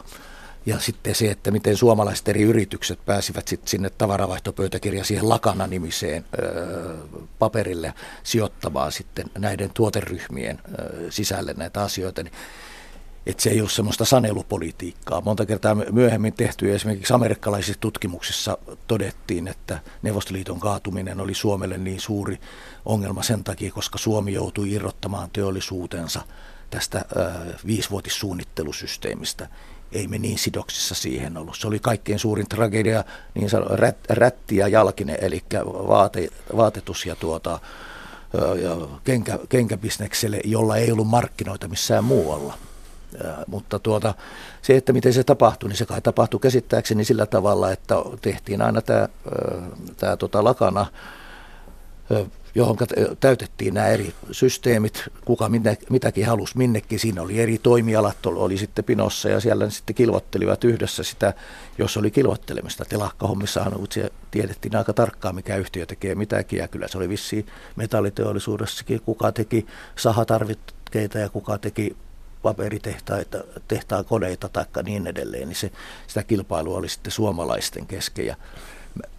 Ja sitten se, että miten suomalaiset eri yritykset pääsivät sitten sinne tavaravaihtopöytäkirja siihen Lakana-nimiseen paperille sijoittamaan sitten näiden tuoteryhmien ö, sisälle näitä asioita, niin että se ei ole semmoista sanelupolitiikkaa. Monta kertaa myöhemmin tehty esimerkiksi amerikkalaisissa tutkimuksissa todettiin, että Neuvostoliiton kaatuminen oli Suomelle niin suuri ongelma sen takia, koska Suomi joutui irrottamaan teollisuutensa tästä äh, viisivuotissuunnittelusysteemistä. Ei me niin sidoksissa siihen ollut. Se oli kaikkein suurin tragedia, niin sanottu rät, rätti ja jalkine, eli vaate, vaatetus ja tuota, ja kenkä, kenkäbisnekselle, jolla ei ollut markkinoita missään muualla. Mutta tuota, se, että miten se tapahtui, niin se kai tapahtui käsittääkseni sillä tavalla, että tehtiin aina tämä, tämä tota lakana, johon täytettiin nämä eri systeemit, kuka mitäkin halusi minnekin. Siinä oli eri toimialat, oli sitten pinossa ja siellä sitten kilvottelivat yhdessä sitä, jos oli kilvottelemista. Telakkahommissa tiedettiin aika tarkkaan, mikä yhtiö tekee mitäkin ja kyllä se oli vissi metalliteollisuudessakin, kuka teki sahatarvikkeita ja kuka teki paperitehtaita, tehtaan koneita tai niin edelleen, niin se, sitä kilpailua oli sitten suomalaisten kesken. Ja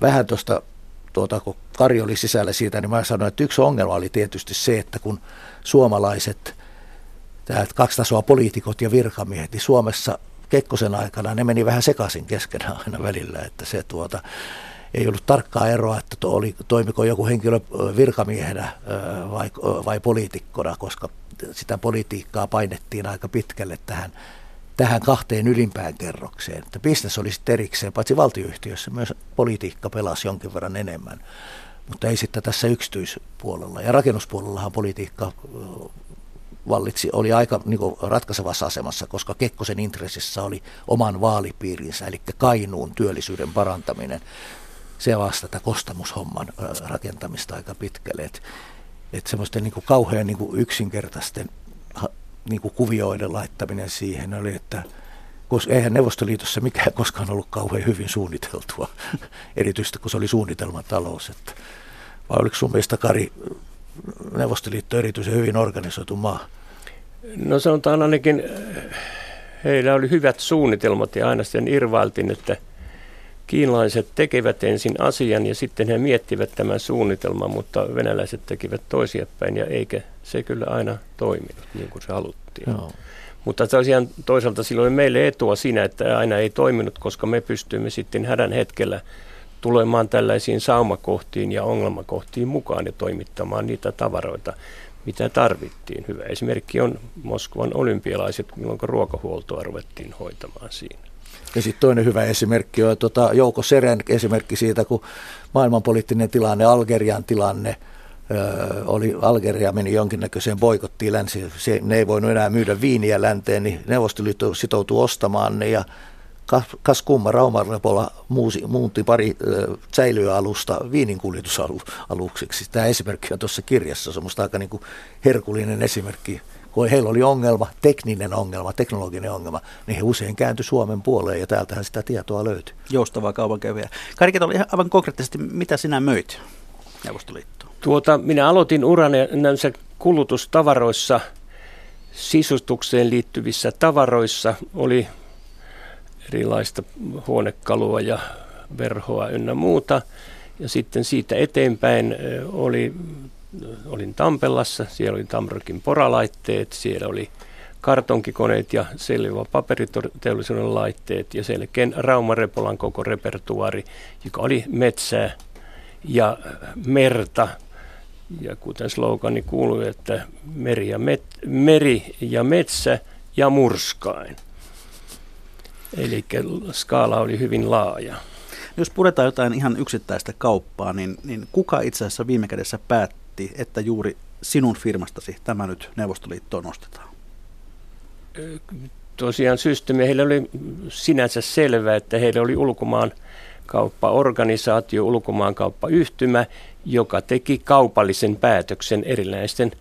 vähän tuosta, tuota, kun Kari oli sisällä siitä, niin mä sanoin, että yksi ongelma oli tietysti se, että kun suomalaiset, tämä kaksi tasoa poliitikot ja virkamiehet, niin Suomessa Kekkosen aikana ne meni vähän sekaisin keskenään aina välillä, että se tuota, ei ollut tarkkaa eroa, että oli, toimiko joku henkilö virkamiehenä vai, vai poliitikkona, koska sitä politiikkaa painettiin aika pitkälle tähän, tähän kahteen ylimpään kerrokseen. Että bisnes oli sitten erikseen, paitsi valtioyhtiössä myös politiikka pelasi jonkin verran enemmän, mutta ei sitten tässä yksityispuolella. Ja rakennuspuolellahan politiikka vallitsi, oli aika niin kuin, ratkaisevassa asemassa, koska Kekkosen intressissä oli oman vaalipiirinsä, eli Kainuun työllisyyden parantaminen. Se vastata kostamushomman rakentamista aika pitkälle. Et että semmoisten niin kuin kauhean niin kuin yksinkertaisten niin kuin kuvioiden laittaminen siihen oli, että koska eihän Neuvostoliitossa mikään (laughs) koskaan ollut kauhean hyvin suunniteltua, (laughs) erityisesti kun se oli suunnitelmatalous. Että, vai oliko sun mielestä Kari Neuvostoliitto erityisen hyvin organisoitu maa? No sanotaan ainakin, heillä oli hyvät suunnitelmat ja aina sitten irvailtiin, että – kiinalaiset tekevät ensin asian ja sitten he miettivät tämän suunnitelman, mutta venäläiset tekivät toisiapäin ja eikä se kyllä aina toiminut niin kuin se haluttiin. No. Mutta tosiaan toisaalta silloin meille etua siinä, että aina ei toiminut, koska me pystyimme sitten hädän hetkellä tulemaan tällaisiin saumakohtiin ja ongelmakohtiin mukaan ja toimittamaan niitä tavaroita, mitä tarvittiin. Hyvä esimerkki on Moskovan olympialaiset, milloin ruokahuoltoa ruvettiin hoitamaan siinä. Ja sitten toinen hyvä esimerkki on tuota, Jouko Seren esimerkki siitä, kun maailmanpoliittinen tilanne, Algerian tilanne, oli Algeria meni jonkinnäköiseen boikottiin länsi, se, ne ei voinut enää myydä viiniä länteen, niin Neuvostoliitto sitoutui ostamaan ne ja kas, kas kumma Raumanrepola muusi, muunti pari ö, säilöalusta viininkuljetusaluksiksi. Tämä esimerkki on tuossa kirjassa, semmoista aika niin kuin herkullinen esimerkki kun heillä oli ongelma, tekninen ongelma, teknologinen ongelma, niin he usein kääntyi Suomen puoleen ja täältähän sitä tietoa löytyi. Joustavaa kaupankäyviä. Kari oli aivan konkreettisesti, mitä sinä möit Neuvostoliittoon? Tuota, minä aloitin urani näissä kulutustavaroissa, sisustukseen liittyvissä tavaroissa. Oli erilaista huonekalua ja verhoa ynnä muuta. Ja sitten siitä eteenpäin oli olin Tampellassa, siellä oli Tamrokin poralaitteet, siellä oli kartonkikoneet ja selvä paperiteollisuuden laitteet ja selkeän Raumarepolan koko repertuari, joka oli metsää ja merta. Ja kuten slogani kuuluu, että meri ja, met, meri ja metsä ja murskain. Eli skaala oli hyvin laaja. Jos puretaan jotain ihan yksittäistä kauppaa, niin, niin kuka itse asiassa viime kädessä päättää, päätti, että juuri sinun firmastasi tämä nyt Neuvostoliittoon nostetaan? Tosiaan systeemi, heillä oli sinänsä selvää, että heillä oli ulkomaan kauppaorganisaatio, ulkomaankauppayhtymä, joka teki kaupallisen päätöksen erinäisten,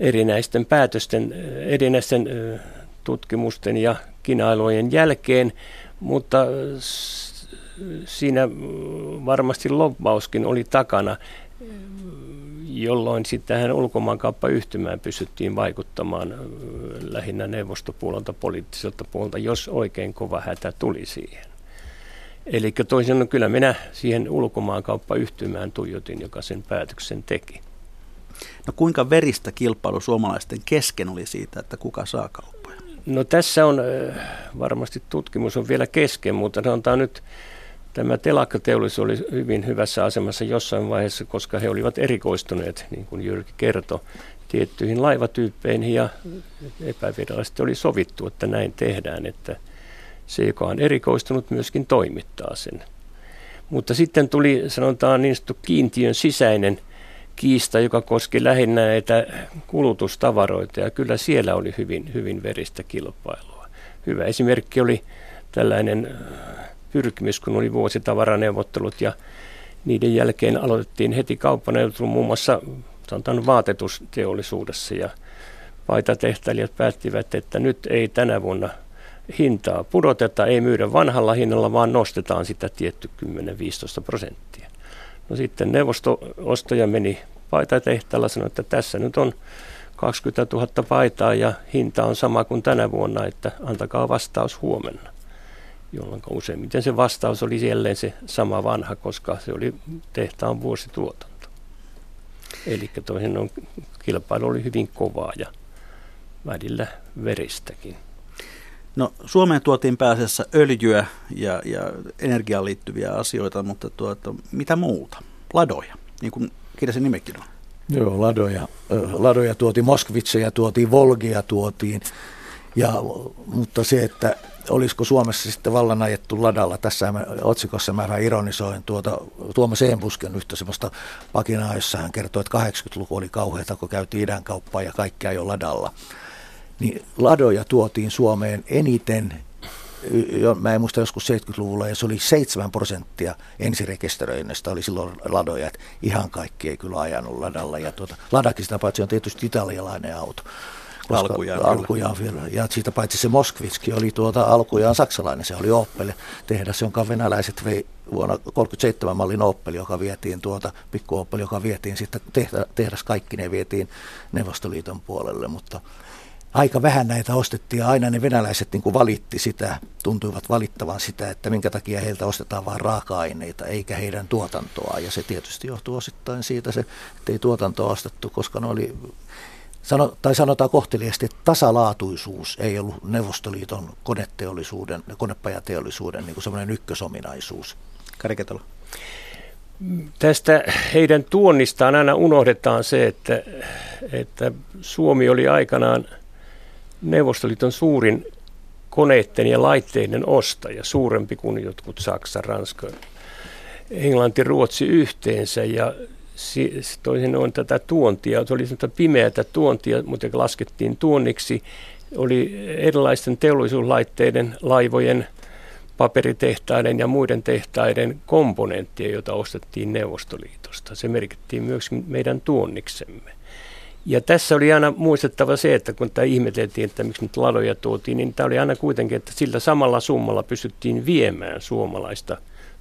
erinäisten päätösten, erinäisten tutkimusten ja kinailujen jälkeen, mutta siinä varmasti loppauskin oli takana, jolloin sitten tähän ulkomaankauppayhtymään pystyttiin vaikuttamaan lähinnä neuvostopuolelta, poliittiselta puolelta, jos oikein kova hätä tuli siihen. Eli toisin sanoen kyllä minä siihen ulkomaankauppayhtymään tuijotin, joka sen päätöksen teki. No kuinka veristä kilpailu suomalaisten kesken oli siitä, että kuka saa kauppoja? No tässä on varmasti tutkimus on vielä kesken, mutta sanotaan nyt tämä telakkateollisuus oli hyvin hyvässä asemassa jossain vaiheessa, koska he olivat erikoistuneet, niin kuin Jyrki kertoi, tiettyihin laivatyyppeihin ja epävirallisesti oli sovittu, että näin tehdään, että se, joka on erikoistunut, myöskin toimittaa sen. Mutta sitten tuli, sanotaan niin sanottu kiintiön sisäinen kiista, joka koski lähinnä näitä kulutustavaroita, ja kyllä siellä oli hyvin, hyvin veristä kilpailua. Hyvä esimerkki oli tällainen pyrkimys, kun oli vuositavaraneuvottelut, ja niiden jälkeen aloitettiin heti kauppaneuvottelut muun muassa sanotaan vaatetusteollisuudessa, ja paitatehtailijat päättivät, että nyt ei tänä vuonna – hintaa pudoteta, ei myydä vanhalla hinnalla, vaan nostetaan sitä tietty 10-15 prosenttia. No sitten neuvostoostoja meni paitatehtaalla, sanoi, että tässä nyt on 20 000 paitaa ja hinta on sama kuin tänä vuonna, että antakaa vastaus huomenna. Jolloin useimmiten se vastaus oli jälleen se sama vanha, koska se oli tehtaan vuosituotanto. Eli toisin on, kilpailu oli hyvin kovaa ja välillä veristäkin. No Suomeen tuotiin pääasiassa öljyä ja, ja energiaan liittyviä asioita, mutta tuota, mitä muuta? Ladoja, niin kuin kirjasin nimekin on. Joo, ladoja. Ladoja tuotiin, Moskvitseja tuotiin, Volgia tuotiin. Ja, mutta se, että olisiko Suomessa sitten vallan ajettu ladalla, tässä mä, otsikossa mä vähän ironisoin tuota, Tuomas Eenbusken yhtä semmoista pakinaa, jossa hän kertoi, että 80-luku oli kauheata, kun käytiin idän kauppaa ja kaikkea jo ladalla niin ladoja tuotiin Suomeen eniten, jo, mä en muista joskus 70-luvulla, ja se oli 7 prosenttia ensirekisteröinnistä oli silloin ladoja, että ihan kaikki ei kyllä ajanut ladalla. Ja tuota, Ladakin sitä paitsi on tietysti italialainen auto. Koska alkujaan, alkujaan vielä. Ja siitä paitsi se Moskvitski oli tuota alkujaan saksalainen, se oli Opel tehdas, jonka venäläiset vei vuonna 37 mallin Opel, joka vietiin tuota, pikku Opel, joka vietiin sitten tehdas kaikki ne vietiin Neuvostoliiton puolelle, mutta aika vähän näitä ostettiin ja aina ne venäläiset niin kuin valitti sitä, tuntuivat valittavan sitä, että minkä takia heiltä ostetaan vain raaka-aineita eikä heidän tuotantoa. Ja se tietysti johtuu osittain siitä, se, että ei tuotantoa ostettu, koska ne oli, sano, tai sanotaan kohteliasti, että tasalaatuisuus ei ollut Neuvostoliiton koneteollisuuden, konepajateollisuuden niin semmoinen ykkösominaisuus. Kariketalo. Tästä heidän tuonnistaan aina unohdetaan se, että, että Suomi oli aikanaan – Neuvostoliiton suurin koneiden ja laitteiden ostaja, suurempi kuin jotkut Saksa, Ranska, Englanti, Ruotsi yhteensä. Ja toisin on tätä tuontia, se oli pimeätä tuontia, mutta laskettiin tuonniksi. Oli erilaisten teollisuuslaitteiden, laivojen, paperitehtaiden ja muiden tehtaiden komponentteja, joita ostettiin Neuvostoliitosta. Se merkittiin myös meidän tuonniksemme. Ja tässä oli aina muistettava se, että kun tämä ihmeteltiin, että miksi nyt ladoja tuotiin, niin tämä oli aina kuitenkin, että sillä samalla summalla pystyttiin viemään suomalaista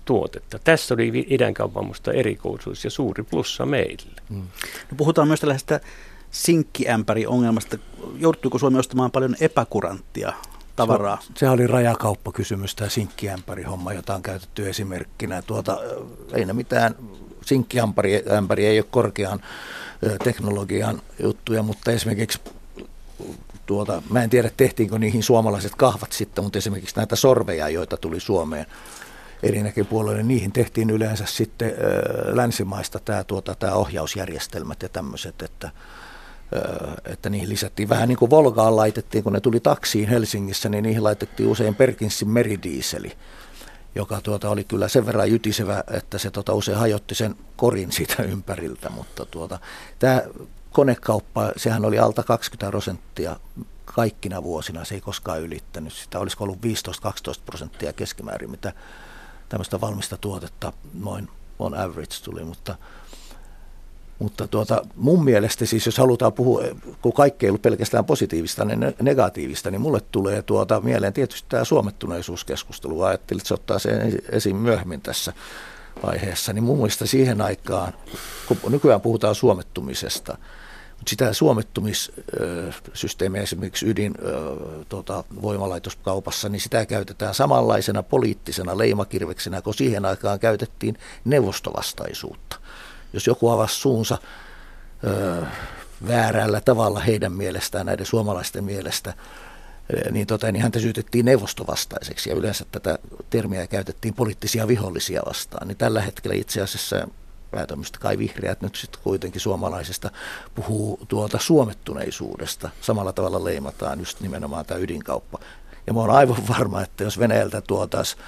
tuotetta. Tässä oli idänkaupan musta erikoisuus ja suuri plussa meille. Mm. No puhutaan myös tällaisesta sinkkiämpäri-ongelmasta. Jouduttuiko Suomi ostamaan paljon epäkuranttia tavaraa? Se, se oli rajakauppakysymys, tämä sinkkiämpäri-homma, jota on käytetty esimerkkinä. Tuota, ei ne mitään, sinkkiämpäri ei ole korkean teknologian juttuja, mutta esimerkiksi tuota, mä en tiedä tehtiinkö niihin suomalaiset kahvat sitten, mutta esimerkiksi näitä sorveja, joita tuli Suomeen eri näköpuolelle, niihin tehtiin yleensä sitten länsimaista tämä, tuota, tämä ohjausjärjestelmät ja tämmöiset, että, että niihin lisättiin. Vähän niin kuin Volgaan laitettiin, kun ne tuli taksiin Helsingissä, niin niihin laitettiin usein Perkinsin meridiiseli joka tuota, oli kyllä sen verran jytisevä, että se tuota, usein hajotti sen korin siitä (laughs) ympäriltä, mutta tuota, tämä konekauppa, sehän oli alta 20 prosenttia kaikkina vuosina, se ei koskaan ylittänyt sitä. Olisiko ollut 15-12 prosenttia keskimäärin, mitä tämmöistä valmista tuotetta noin on average tuli, mutta mutta tuota, mun mielestä siis, jos halutaan puhua, kun kaikki ei ollut pelkästään positiivista, niin negatiivista, niin mulle tulee tuota mieleen tietysti tämä suomettuneisuuskeskustelu. Ajattelin, että se ottaa sen esiin myöhemmin tässä vaiheessa. Niin mun mielestä siihen aikaan, kun nykyään puhutaan suomettumisesta, sitä suomettumissysteemiä esimerkiksi ydin tuota, niin sitä käytetään samanlaisena poliittisena leimakirveksenä, kun siihen aikaan käytettiin neuvostovastaisuutta jos joku avasi suunsa ö, väärällä tavalla heidän mielestään, näiden suomalaisten mielestä, niin, tota, niin häntä syytettiin neuvostovastaiseksi ja yleensä tätä termiä käytettiin poliittisia vihollisia vastaan. Niin tällä hetkellä itse asiassa päätömistä kai vihreät nyt sitten kuitenkin suomalaisesta puhuu tuolta suomettuneisuudesta. Samalla tavalla leimataan just nimenomaan tämä ydinkauppa. Ja mä oon aivan varma, että jos Venäjältä tuotaisiin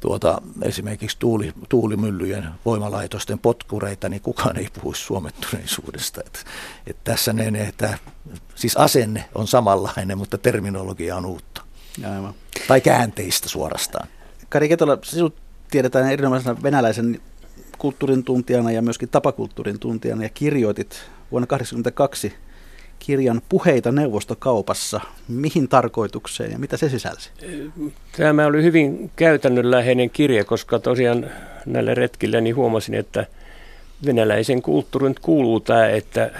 tuota, esimerkiksi tuuli, tuulimyllyjen voimalaitosten potkureita, niin kukaan ei puhuisi suomettuneisuudesta. Et, et tässä ne, ne, että, siis asenne on samanlainen, mutta terminologia on uutta. Aivan. Tai käänteistä suorastaan. Kari Ketola, sinut tiedetään erinomaisena venäläisen kulttuurin tuntijana ja myöskin tapakulttuurin tuntijana ja kirjoitit vuonna 1982 kirjan Puheita neuvostokaupassa. Mihin tarkoitukseen ja mitä se sisälsi? Tämä oli hyvin käytännönläheinen kirja, koska tosiaan näillä retkillä niin huomasin, että venäläisen kulttuurin kuuluu tämä, että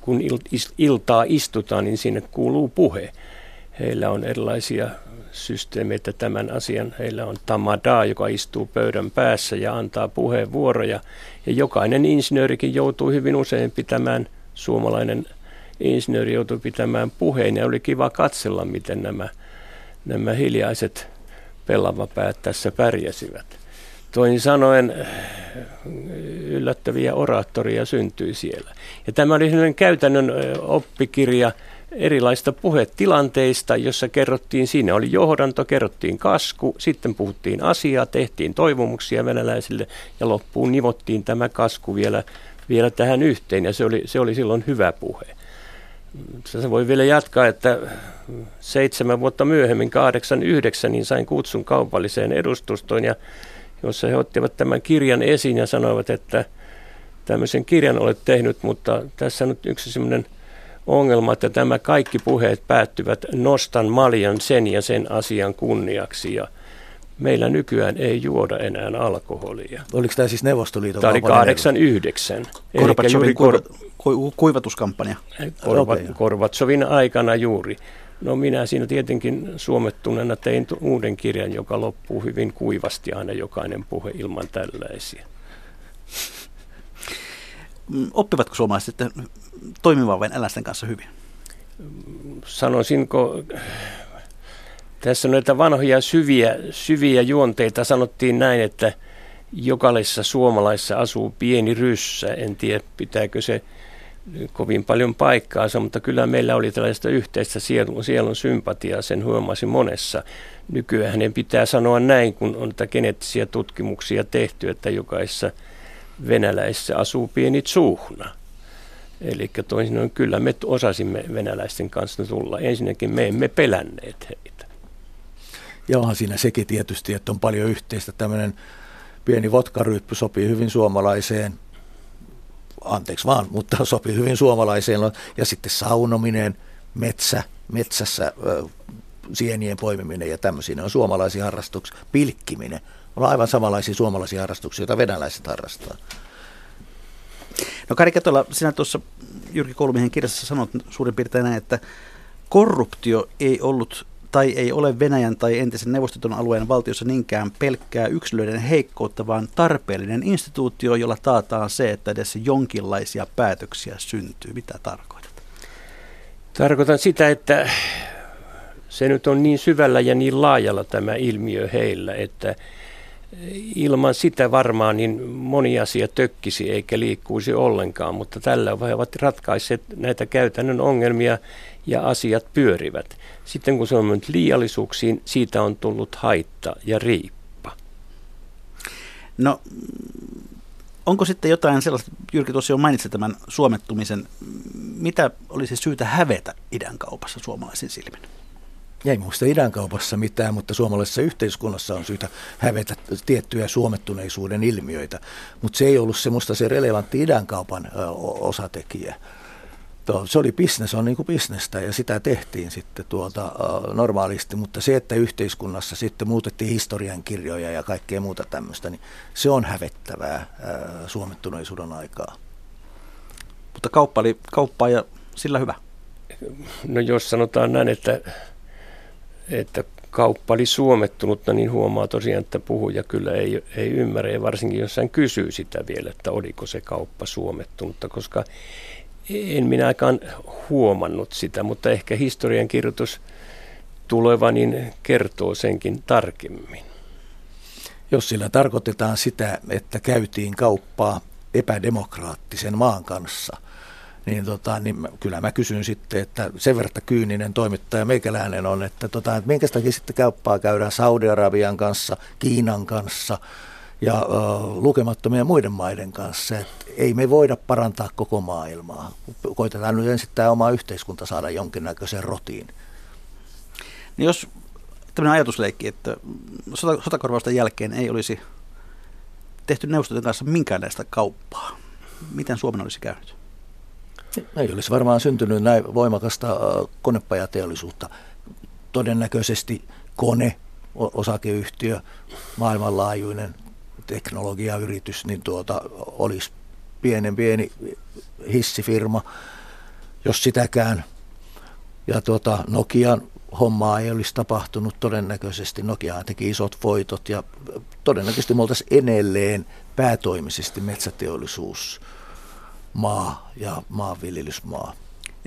kun iltaa istutaan, niin sinne kuuluu puhe. Heillä on erilaisia systeemeitä tämän asian. Heillä on tamada, joka istuu pöydän päässä ja antaa puheenvuoroja. Ja jokainen insinöörikin joutuu hyvin usein pitämään suomalainen insinööri joutui pitämään puheen ja oli kiva katsella, miten nämä, nämä hiljaiset pellavapäät tässä pärjäsivät. Toin sanoen yllättäviä oraattoria syntyi siellä. Ja tämä oli käytännön oppikirja erilaista puhetilanteista, jossa kerrottiin, siinä oli johdanto, kerrottiin kasku, sitten puhuttiin asiaa, tehtiin toivomuksia venäläisille ja loppuun nivottiin tämä kasku vielä vielä tähän yhteen ja se oli, se oli silloin hyvä puhe. Se voi vielä jatkaa, että seitsemän vuotta myöhemmin, kahdeksan, yhdeksän, niin sain kutsun kaupalliseen edustustoon, ja jossa he ottivat tämän kirjan esiin ja sanoivat, että tämmöisen kirjan olet tehnyt, mutta tässä on nyt yksi semmoinen ongelma, että tämä kaikki puheet päättyvät nostan maljan sen ja sen asian kunniaksi. Ja meillä nykyään ei juoda enää alkoholia. Oliko tämä siis Neuvostoliiton Tämä oli 89. Gorbatsovin kor- ku- kuivatuskampanja. Korva, Korvatsovin aikana juuri. No minä siinä tietenkin suomettuneena tein uuden kirjan, joka loppuu hyvin kuivasti aina jokainen puhe ilman tällaisia. Mm, oppivatko suomalaiset sitten toimimaan vain eläisten kanssa hyvin? Sanoisinko, tässä näitä vanhoja syviä, syviä juonteita. Sanottiin näin, että jokaisessa suomalaisessa asuu pieni ryssä. En tiedä, pitääkö se kovin paljon paikkaansa, mutta kyllä meillä oli tällaista yhteistä sielun, sielun sympatiaa, sen huomasi monessa. Nykyään hänen pitää sanoa näin, kun on näitä geneettisiä tutkimuksia tehty, että jokaisessa venäläisessä asuu pieni suhna. Eli toisin sanoen kyllä me osasimme venäläisten kanssa tulla. Ensinnäkin me emme pelänneet heitä. Ja onhan siinä sekin tietysti, että on paljon yhteistä. Tämmöinen pieni vodkaryyppy sopii hyvin suomalaiseen, anteeksi vaan, mutta (laughs) sopii hyvin suomalaiseen. Ja sitten saunominen, metsä, metsässä sienien poimiminen ja tämmöisiä on suomalaisia harrastuksia. Pilkkiminen on aivan samanlaisia suomalaisia harrastuksia, joita venäläiset harrastaa. No Kari Ketola, sinä tuossa Jyrki Koulumiehen kirjassa sanot suurin piirtein näin, että korruptio ei ollut tai ei ole Venäjän tai entisen neuvostoton alueen valtiossa niinkään pelkkää yksilöiden heikkoutta, vaan tarpeellinen instituutio, jolla taataan se, että edes jonkinlaisia päätöksiä syntyy. Mitä tarkoitat? Tarkoitan sitä, että se nyt on niin syvällä ja niin laajalla tämä ilmiö heillä, että ilman sitä varmaan niin moni asia tökkisi eikä liikkuisi ollenkaan, mutta tällä he ovat ratkaisseet näitä käytännön ongelmia ja asiat pyörivät. Sitten kun se on mennyt liiallisuuksiin, siitä on tullut haitta ja riippa. No, onko sitten jotain sellaista, Jyrki tuossa jo mainitsi tämän suomettumisen, mitä olisi syytä hävetä idän kaupassa suomalaisin silmin? Ei muista idän kaupassa mitään, mutta suomalaisessa yhteiskunnassa on syytä hävetä tiettyjä suomettuneisuuden ilmiöitä. Mutta se ei ollut semmoista se relevantti idän kaupan osatekijä. Se oli bisnes, on niin kuin bisnestä ja sitä tehtiin sitten tuolta normaalisti, mutta se, että yhteiskunnassa sitten muutettiin historiankirjoja ja kaikkea muuta tämmöistä, niin se on hävettävää suomettuneisuuden aikaa. Mutta kauppa oli kauppaa ja sillä hyvä. No jos sanotaan näin, että että kauppa oli suomettunutta, niin huomaa tosiaan, että puhuja kyllä ei, ei ymmärrä, ja varsinkin jos hän kysyy sitä vielä, että oliko se kauppa suomettunutta, koska en minä aikaan huomannut sitä, mutta ehkä historian kirjoitus tuleva niin kertoo senkin tarkemmin. Jos sillä tarkoitetaan sitä, että käytiin kauppaa epädemokraattisen maan kanssa – niin, tota, niin kyllä mä kysyn sitten, että sen verran kyyninen toimittaja meikäläinen on, että, tota, että minkä takia sitten kauppaa käydään Saudi-Arabian kanssa, Kiinan kanssa ja uh, lukemattomien muiden maiden kanssa. Et ei me voida parantaa koko maailmaa. Koitetaan nyt ensin tämä oma yhteiskunta saada jonkinnäköisen rotiin. Niin jos tämmöinen ajatusleikki, että sotakorvausten jälkeen ei olisi tehty neuvostojen kanssa minkäänlaista kauppaa, miten Suomen olisi käynyt? Ei olisi varmaan syntynyt näin voimakasta konepajateollisuutta. Todennäköisesti kone, osakeyhtiö, maailmanlaajuinen teknologiayritys, niin tuota, olisi pienen pieni hissifirma, jos sitäkään. Ja tuota, Nokian hommaa ei olisi tapahtunut todennäköisesti. Nokia teki isot voitot ja todennäköisesti me oltaisiin edelleen päätoimisesti metsäteollisuus maa ja maanviljelysmaa.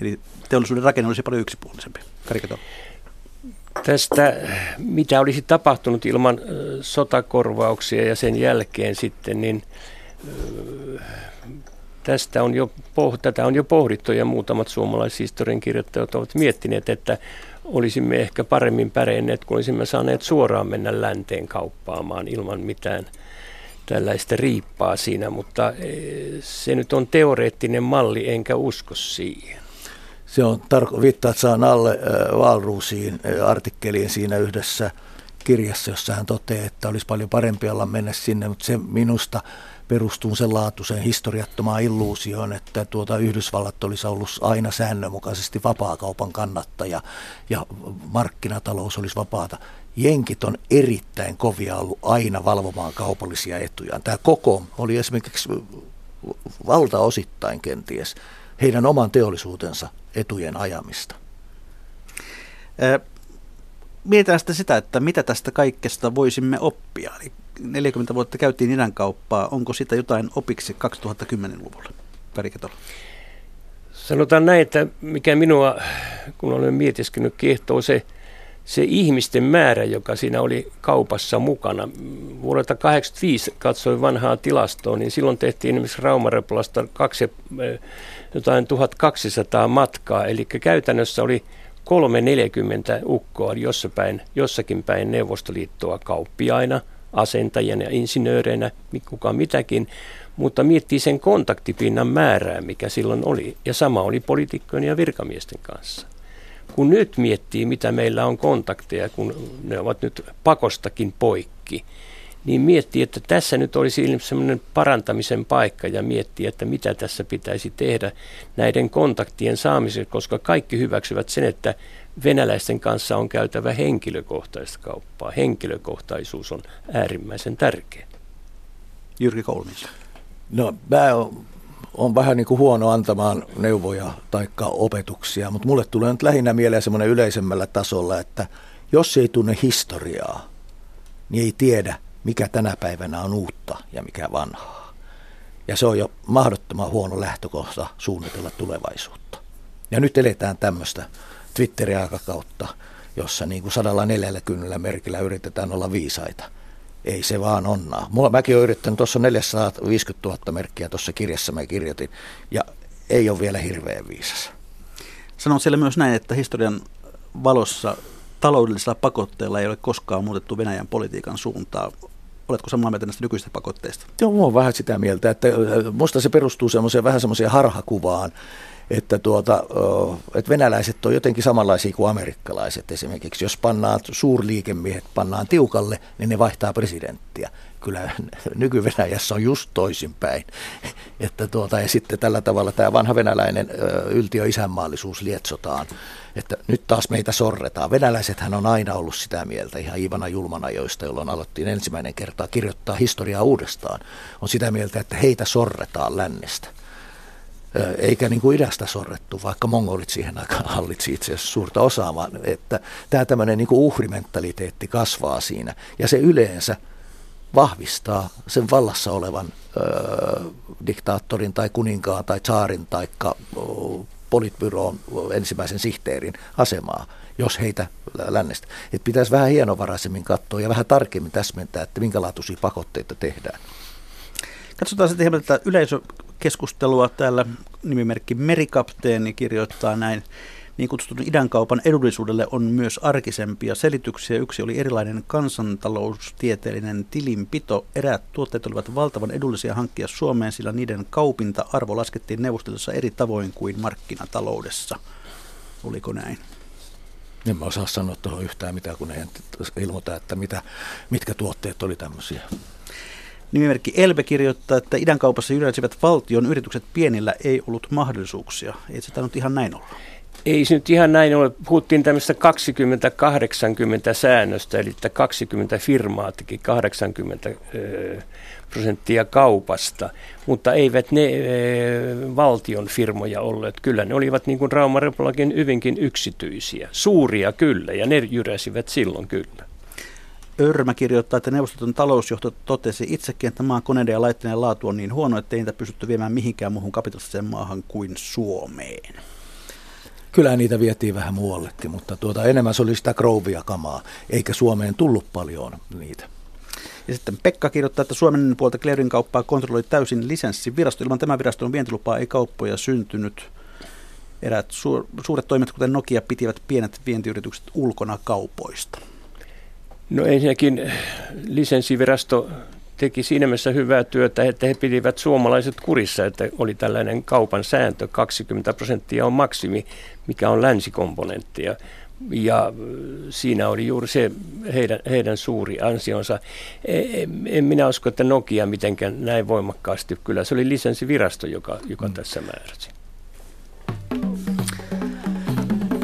Eli teollisuuden rakenne olisi paljon yksipuolisempi. Karikato. Tästä, mitä olisi tapahtunut ilman sotakorvauksia ja sen jälkeen sitten, niin tästä on jo, tätä on jo pohdittu ja muutamat suomalaishistorian kirjoittajat ovat miettineet, että olisimme ehkä paremmin pärjänneet, kun olisimme saaneet suoraan mennä länteen kauppaamaan ilman mitään – tällaista riippaa siinä, mutta eh, se nyt on teoreettinen malli, enkä usko siihen. Se on, tarko- viittaat saan alle Valruusiin äh, artikkeliin siinä yhdessä kirjassa, jossa hän toteaa, että olisi paljon parempi olla mennä sinne, mutta se minusta perustuu sen laatuiseen historiattomaan illuusioon, että tuota Yhdysvallat olisi ollut aina säännönmukaisesti vapaakaupan kannattaja ja markkinatalous olisi vapaata jenkit on erittäin kovia ollut aina valvomaan kaupallisia etujaan. Tämä koko oli esimerkiksi valtaosittain kenties heidän oman teollisuutensa etujen ajamista. Mietitään sitten sitä, että mitä tästä kaikesta voisimme oppia. Eli 40 vuotta käytiin idän kauppaa. Onko sitä jotain opiksi 2010-luvulla? Väriketola. Sanotaan näin, että mikä minua, kun olen mietiskellyt, kiehtoo se – se ihmisten määrä, joka siinä oli kaupassa mukana. Vuodelta 1985 katsoin vanhaa tilastoa, niin silloin tehtiin esimerkiksi Raumareplasta kaksi, eh, jotain 1200 matkaa, eli käytännössä oli 340 ukkoa jossapäin, jossakin päin Neuvostoliittoa kauppiaina, asentajina ja insinööreinä, kuka mitäkin, mutta miettii sen kontaktipinnan määrää, mikä silloin oli. Ja sama oli poliitikkojen ja virkamiesten kanssa kun nyt miettii, mitä meillä on kontakteja, kun ne ovat nyt pakostakin poikki, niin miettii, että tässä nyt olisi sellainen parantamisen paikka ja miettii, että mitä tässä pitäisi tehdä näiden kontaktien saamiseksi, koska kaikki hyväksyvät sen, että venäläisten kanssa on käytävä henkilökohtaista kauppaa. Henkilökohtaisuus on äärimmäisen tärkeä. Jyrki Koulmis. No, mä on vähän niin kuin huono antamaan neuvoja tai opetuksia, mutta mulle tulee nyt lähinnä mieleen semmoinen yleisemmällä tasolla, että jos ei tunne historiaa, niin ei tiedä, mikä tänä päivänä on uutta ja mikä vanhaa. Ja se on jo mahdottoman huono lähtökohta suunnitella tulevaisuutta. Ja nyt eletään tämmöistä Twitter-aikakautta, jossa niin kuin 140 merkillä yritetään olla viisaita – ei se vaan onnaa. Mulla, mäkin olen yrittänyt, tuossa 450 000 merkkiä tuossa kirjassa mä kirjoitin, ja ei ole vielä hirveän viisas. Sanon siellä myös näin, että historian valossa taloudellisella pakotteella ei ole koskaan muutettu Venäjän politiikan suuntaa. oletko samaa mieltä näistä nykyisistä pakotteista? Joo, mä oon vähän sitä mieltä, että musta se perustuu semmoiseen vähän semmoiseen harhakuvaan, että, tuota, että venäläiset on jotenkin samanlaisia kuin amerikkalaiset esimerkiksi. Jos pannaan suurliikemiehet pannaan tiukalle, niin ne vaihtaa presidenttiä. Kyllä (laughs) nyky-Venäjässä on just toisinpäin. (laughs) Että tuota, ja sitten tällä tavalla tämä vanha venäläinen yltiö isänmaallisuus lietsotaan, että nyt taas meitä sorretaan. Venäläisethän on aina ollut sitä mieltä, ihan Ivana Julmana, joista jolloin aloittiin ensimmäinen kertaa kirjoittaa historiaa uudestaan, on sitä mieltä, että heitä sorretaan lännestä eikä niin kuin idästä sorrettu, vaikka mongolit siihen aikaan (laughs) hallitsi itse asiassa suurta osaa, vaan että tämä tämmöinen niin kuin uhrimentaliteetti kasvaa siinä ja se yleensä vahvistaa sen vallassa olevan ö, diktaattorin tai kuninkaan tai saarin tai politbyroon ensimmäisen sihteerin asemaa, jos heitä lännestä. Et pitäisi vähän hienovaraisemmin katsoa ja vähän tarkemmin täsmentää, että minkälaatuisia pakotteita tehdään. Katsotaan sitten hieman tätä yleisökeskustelua. Täällä nimimerkki Merikapteeni kirjoittaa näin. Niin kutsutun idänkaupan edullisuudelle on myös arkisempia selityksiä. Yksi oli erilainen kansantaloustieteellinen tilinpito. Eräät tuotteet olivat valtavan edullisia hankkia Suomeen, sillä niiden kaupinta-arvo laskettiin neuvostelussa eri tavoin kuin markkinataloudessa. Oliko näin? En mä osaa sanoa tuohon yhtään mitään, kun he ilmoita, että mitä, mitkä tuotteet oli tämmöisiä. Nimimerkki Elbe kirjoittaa, että idän kaupassa yleisivät valtion yritykset pienillä ei ollut mahdollisuuksia. Ei se tainnut ihan näin olla. Ei se nyt ihan näin ole. Puhuttiin tämmöistä 20-80 säännöstä, eli 20 firmaa teki 80 prosenttia kaupasta, mutta eivät ne valtion firmoja olleet. Kyllä ne olivat niin kuin Rauma hyvinkin yksityisiä, suuria kyllä, ja ne jyräsivät silloin kyllä. Örmä kirjoittaa, että neuvostoton talousjohto totesi itsekin, että maan koneiden ja laitteiden laatu on niin huono, että ei niitä pystytty viemään mihinkään muuhun kapitalistiseen maahan kuin Suomeen. Kyllä niitä vietiin vähän muuallekin, mutta tuota, enemmän se oli sitä krouvia kamaa, eikä Suomeen tullut paljon niitä. Ja sitten Pekka kirjoittaa, että Suomen puolta Clearin kauppaa kontrolloi täysin lisenssivirasto. Ilman tämän viraston vientilupaa ei kauppoja syntynyt. Eräät suuret toimet, kuten Nokia, pitivät pienet vientiyritykset ulkona kaupoista. No ensinnäkin lisenssivirasto teki siinä mielessä hyvää työtä, että he pidivät suomalaiset kurissa, että oli tällainen kaupan sääntö, 20 prosenttia on maksimi, mikä on länsikomponentti. Ja, ja siinä oli juuri se heidän, heidän suuri ansionsa. En, en minä usko, että Nokia mitenkään näin voimakkaasti. Kyllä se oli lisenssivirasto, joka, joka mm. tässä määräsi.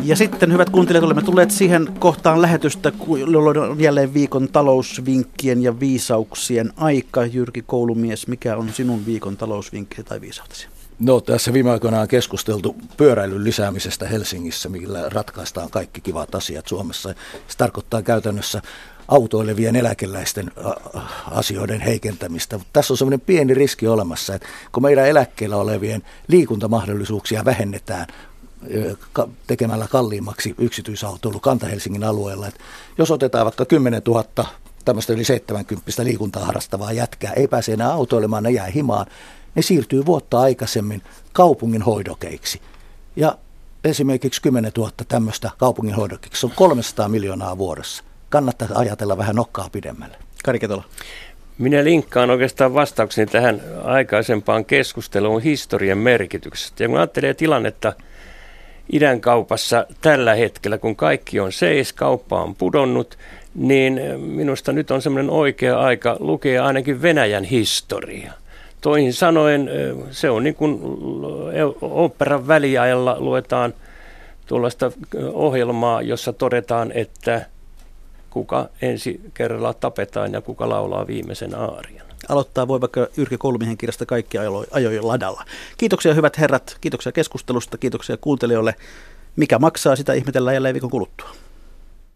Ja sitten, hyvät kuuntelijat, olemme tulleet siihen kohtaan lähetystä, jolloin on jälleen viikon talousvinkkien ja viisauksien aika. Jyrki Koulumies, mikä on sinun viikon talousvinkki tai viisautesi? No tässä viime aikoina on keskusteltu pyöräilyn lisäämisestä Helsingissä, millä ratkaistaan kaikki kivat asiat Suomessa. Se tarkoittaa käytännössä autoilevien eläkeläisten asioiden heikentämistä. Mutta tässä on sellainen pieni riski olemassa, että kun meidän eläkkeellä olevien liikuntamahdollisuuksia vähennetään, tekemällä kalliimmaksi yksityisautoilu Kanta-Helsingin alueella. Et jos otetaan vaikka 10 000 tämmöistä yli 70 liikuntaa harrastavaa jätkää, ei pääse enää autoilemaan, ne jää himaan, ne siirtyy vuotta aikaisemmin kaupungin hoidokeiksi. Ja esimerkiksi 10 000 tämmöistä kaupungin hoidokeiksi on 300 miljoonaa vuodessa. Kannattaa ajatella vähän nokkaa pidemmälle. Kari Ketola. Minä linkkaan oikeastaan vastaukseni tähän aikaisempaan keskusteluun historian merkityksestä. Ja kun ajattelee tilannetta – idän kaupassa tällä hetkellä, kun kaikki on seis, kauppa on pudonnut, niin minusta nyt on semmoinen oikea aika lukea ainakin Venäjän historia. Toihin sanoen se on niin kuin operan väliajalla luetaan tuollaista ohjelmaa, jossa todetaan, että kuka ensi kerralla tapetaan ja kuka laulaa viimeisen aarian aloittaa voi vaikka Yrki Koulumiehen kirjasta kaikki ajojen ladalla. Kiitoksia hyvät herrat, kiitoksia keskustelusta, kiitoksia kuuntelijoille. Mikä maksaa, sitä ihmetellään jälleen viikon kuluttua.